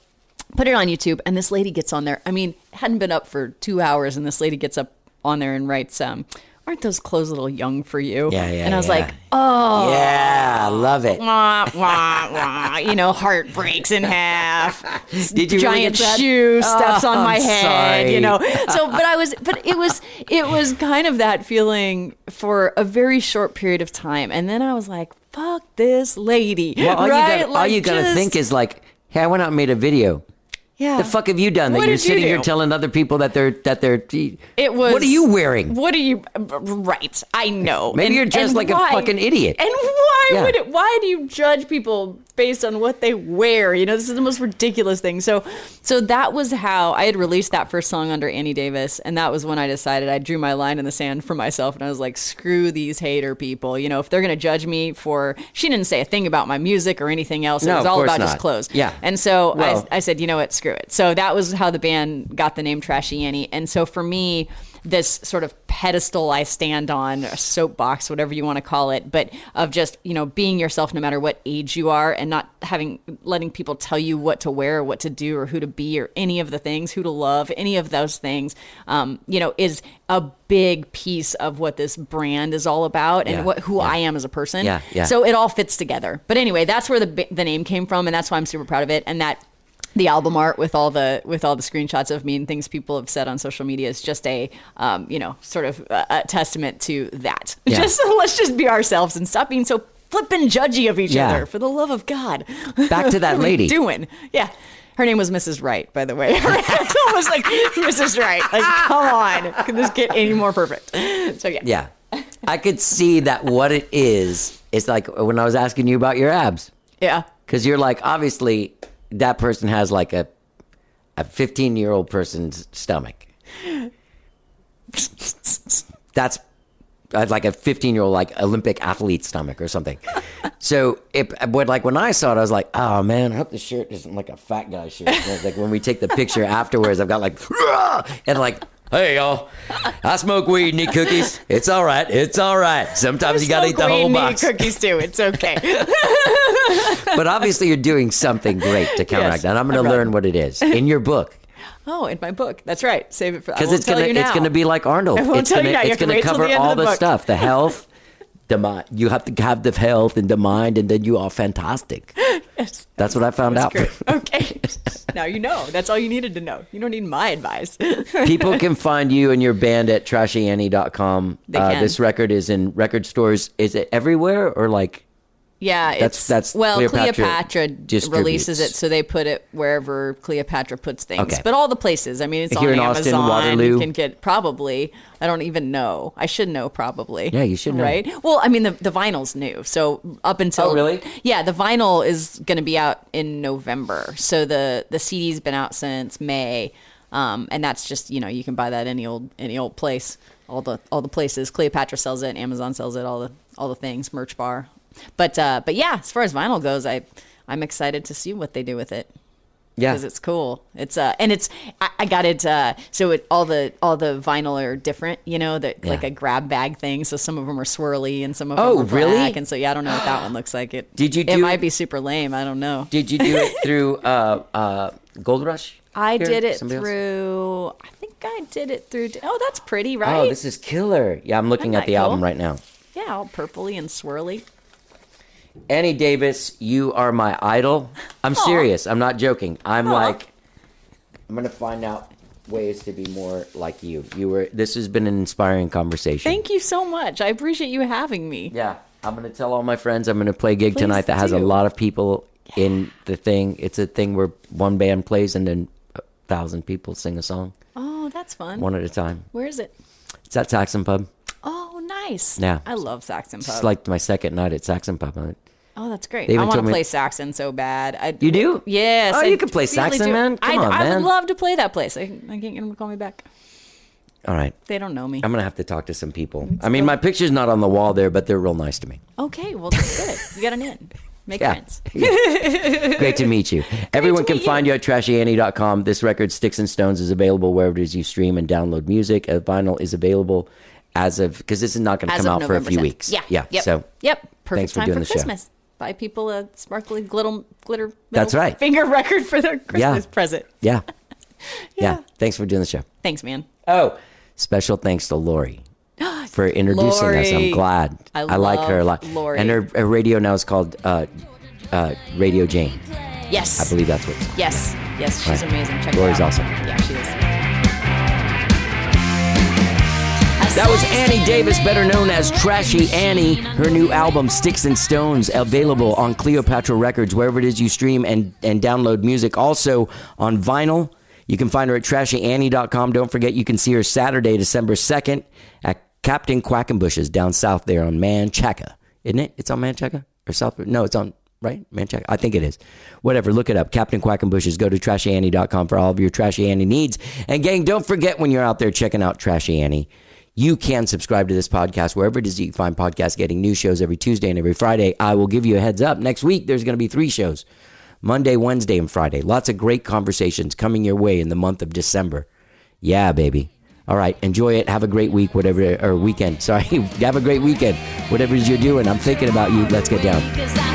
put it on YouTube, and this lady gets on there. I mean, hadn't been up for two hours, and this lady gets up on there and writes, um, "Aren't those clothes a little young for you?" Yeah, yeah, And I was yeah. like, "Oh, Yeah, I love it. wah, wah, wah," you know, heart breaks in half. Did you giant that? shoe steps Oh, on my I'm head, sorry. you know. So, but I was, but it was, it was kind of that feeling for a very short period of time, and then I was like, "Fuck this lady!" Well, all right? you gotta, all Like, you gotta just- think is like, hey, I went out and made a video. Yeah. The fuck have you done that What you're did you sitting here telling other people that they're that they're It was. What are you wearing? What are you? Right, I know. Maybe you're dressed like a why- fucking idiot. And why Yeah. would it? Why do you judge people based on what they wear? You know, this is the most ridiculous thing. So, so that was how I had released that first song under Annie Davis, and that was when I decided I drew my line in the sand for myself, and I was like, screw these hater people. You know, if they're gonna judge me for, she didn't say a thing about my music or anything else. It No, was all about just not. clothes. Yeah. And so Well- I, I said, you know what, screw it. So that was how the band got the name Trashy Annie. And so for me, this sort of pedestal I stand on, a soapbox, whatever you want to call it, but of just, you know, being yourself no matter what age you are and not having, letting people tell you what to wear or what to do or who to be or any of the things, who to love, any of those things, um, you know, is a big piece of what this brand is all about and Yeah, what, who yeah. I am as a person. Yeah, yeah. So it all fits together. But anyway, that's where the the name came from, and that's why I'm super proud of it. And that the album art with all the with all the screenshots of me and things people have said on social media is just a um, you know sort of a, a testament to that. Yeah. Just let's just be ourselves and stop being so flippin' judgy of each Yeah. other for the love of God. Back to that What are we lady. doing yeah. Her name was Mrs. Wright, by the way. it's almost like Mrs. Wright. Like, come on, can this get any more perfect? So yeah, Yeah. I could see that what it is. It's like when I was asking you about your abs. yeah. Because you're like, obviously, that person has like a a 15 year old person's stomach. That's uh, like a 15 year old like Olympic athlete stomach or something. So it, but like when I saw it, I was like, oh man, I hope the shirt isn't like a fat guy shirt. Like when we take the picture afterwards, I've got like, and like, hey y'all, I smoke weed and eat cookies. It's all right. It's all right. Sometimes you gotta eat the whole box. Cookies too. It's okay. But obviously, you're doing something great to counteract Yes, that. I'm going to learn what it is in your book Oh, in my book. That's right. Save it for. I because it's gonna it's gonna be like Arnold. It's gonna you now. You it's gonna cover the end of all the the stuff, the health. The mind, you have to have the health and the mind, and then you are fantastic. Yes. That's what I found out. Great. Okay. now you know. That's all you needed to know. You don't need my advice. People can find you and your band at trashyannie.com. They uh, can. This record is in record stores. Is it everywhere or like? Yeah, That's- it's that's well, Cleopatra Cleopatra, releases it, so they put it wherever Cleopatra puts things. Okay. But all the places, I mean, it's Here on in Austin, Amazon. Waterloo. You can get probably. I don't even know. I should know probably. Yeah, you should know. Right. Well, I mean, the the vinyl's new, so up until Oh, really? Yeah, the vinyl is going to be out in November. So the the CD's been out since May, um, and that's just you know you can buy that any old any old place. All the all the places. Cleopatra sells it. Amazon sells it. All the all the things. Merch bar. But uh, but yeah, as far as vinyl goes, I I'm excited to see what they do with it Yeah. because it's cool. It's uh and it's I, I got it uh so it all the all the vinyl are different, you know, that like a grab bag thing. So some of them are swirly and some of Oh, them are really? black, and so yeah, I don't know what that one looks like. It Did you It might be super lame. I don't know. Did you do it through uh, uh, Gold Rush? I Here? did it Somebody else? through. I think I did it through. Oh, that's pretty, right? Oh, this is killer. Yeah, I'm looking Isn't at the that album right now. yeah, all purpley and swirly. Annie Davis, you are my idol. I'm serious. I'm not joking. I'm like, I'm gonna find out ways to be more like you. You were. This has been an inspiring conversation. Thank you so much. I appreciate you having me. Yeah, I'm gonna tell all my friends I'm gonna play a gig Please tonight that has a lot of people in the thing. It's a thing where one band plays and then a thousand people sing a song Oh, that's fun. one at a time. Where is it? It's at Saxon Pub. Oh, nice. Yeah. I love Saxon Pub. It's like my second night at Saxon Pub. Oh, that's great. They I want to told me- play Saxon so bad. I, You do? Yes. Oh, I you can play really Saxon, do. man. Come I, on, I man. would love to play that place. I, I can't get them to call me back. All right. They don't know me. I'm gonna have to talk to some people. I mean, my picture's not on the wall there, but they're real nice to me. Okay, well that's good. You got an in. Make Yeah. friends. Great to meet you. Everyone can find you. at trashyannie.com. This record, Sticks and Stones, is available wherever it is you stream and download music. A vinyl is available as of because this is not going to come out for a few 10th. weeks. Yeah. yeah. Yep. So Yep. Perfect thanks for time doing for the show. Buy people a sparkly glitter glitter. That's right. Finger record for their Christmas Yeah. present. yeah. yeah, Yeah. Thanks for doing the show. Thanks, man. Oh, special thanks to Lori for introducing us. I'm glad. I like her a lot. Lori. And her, her radio now is called uh, uh, Radio Jane. Yes. I believe that's what it's called. Yes. Yes. She's Right. amazing. Check Lori's awesome. Yeah, she is. That was Annie Davis, better known as Trashy Annie. Her new album, Sticks and Stones, available on Cleopatra Records, wherever it is you stream and, and download music. Also on vinyl. You can find her at trashyannie.com. Don't forget, you can see her Saturday, December 2nd at Captain Quackenbush's down south there on Manchaca. Isn't it? It's on Manchaca? Or South? No, it's on, right? Manchaca? I think it is. Whatever, look it up. Captain Quackenbush's. Go to trashyannie.com for all of your Trashy Annie needs. And gang, don't forget when you're out there checking out Trashy Annie, you can subscribe to this podcast wherever it is you find podcasts, getting new shows every Tuesday and every Friday. I will give you a heads up. Next week, there's going to be three shows Monday, Wednesday, and Friday. Lots of great conversations coming your way in the month of December. Yeah, baby. All right, enjoy it. Have a great week, whatever, or weekend. Sorry, have a great weekend. Whatever it is you're doing, I'm thinking about you. Let's get down.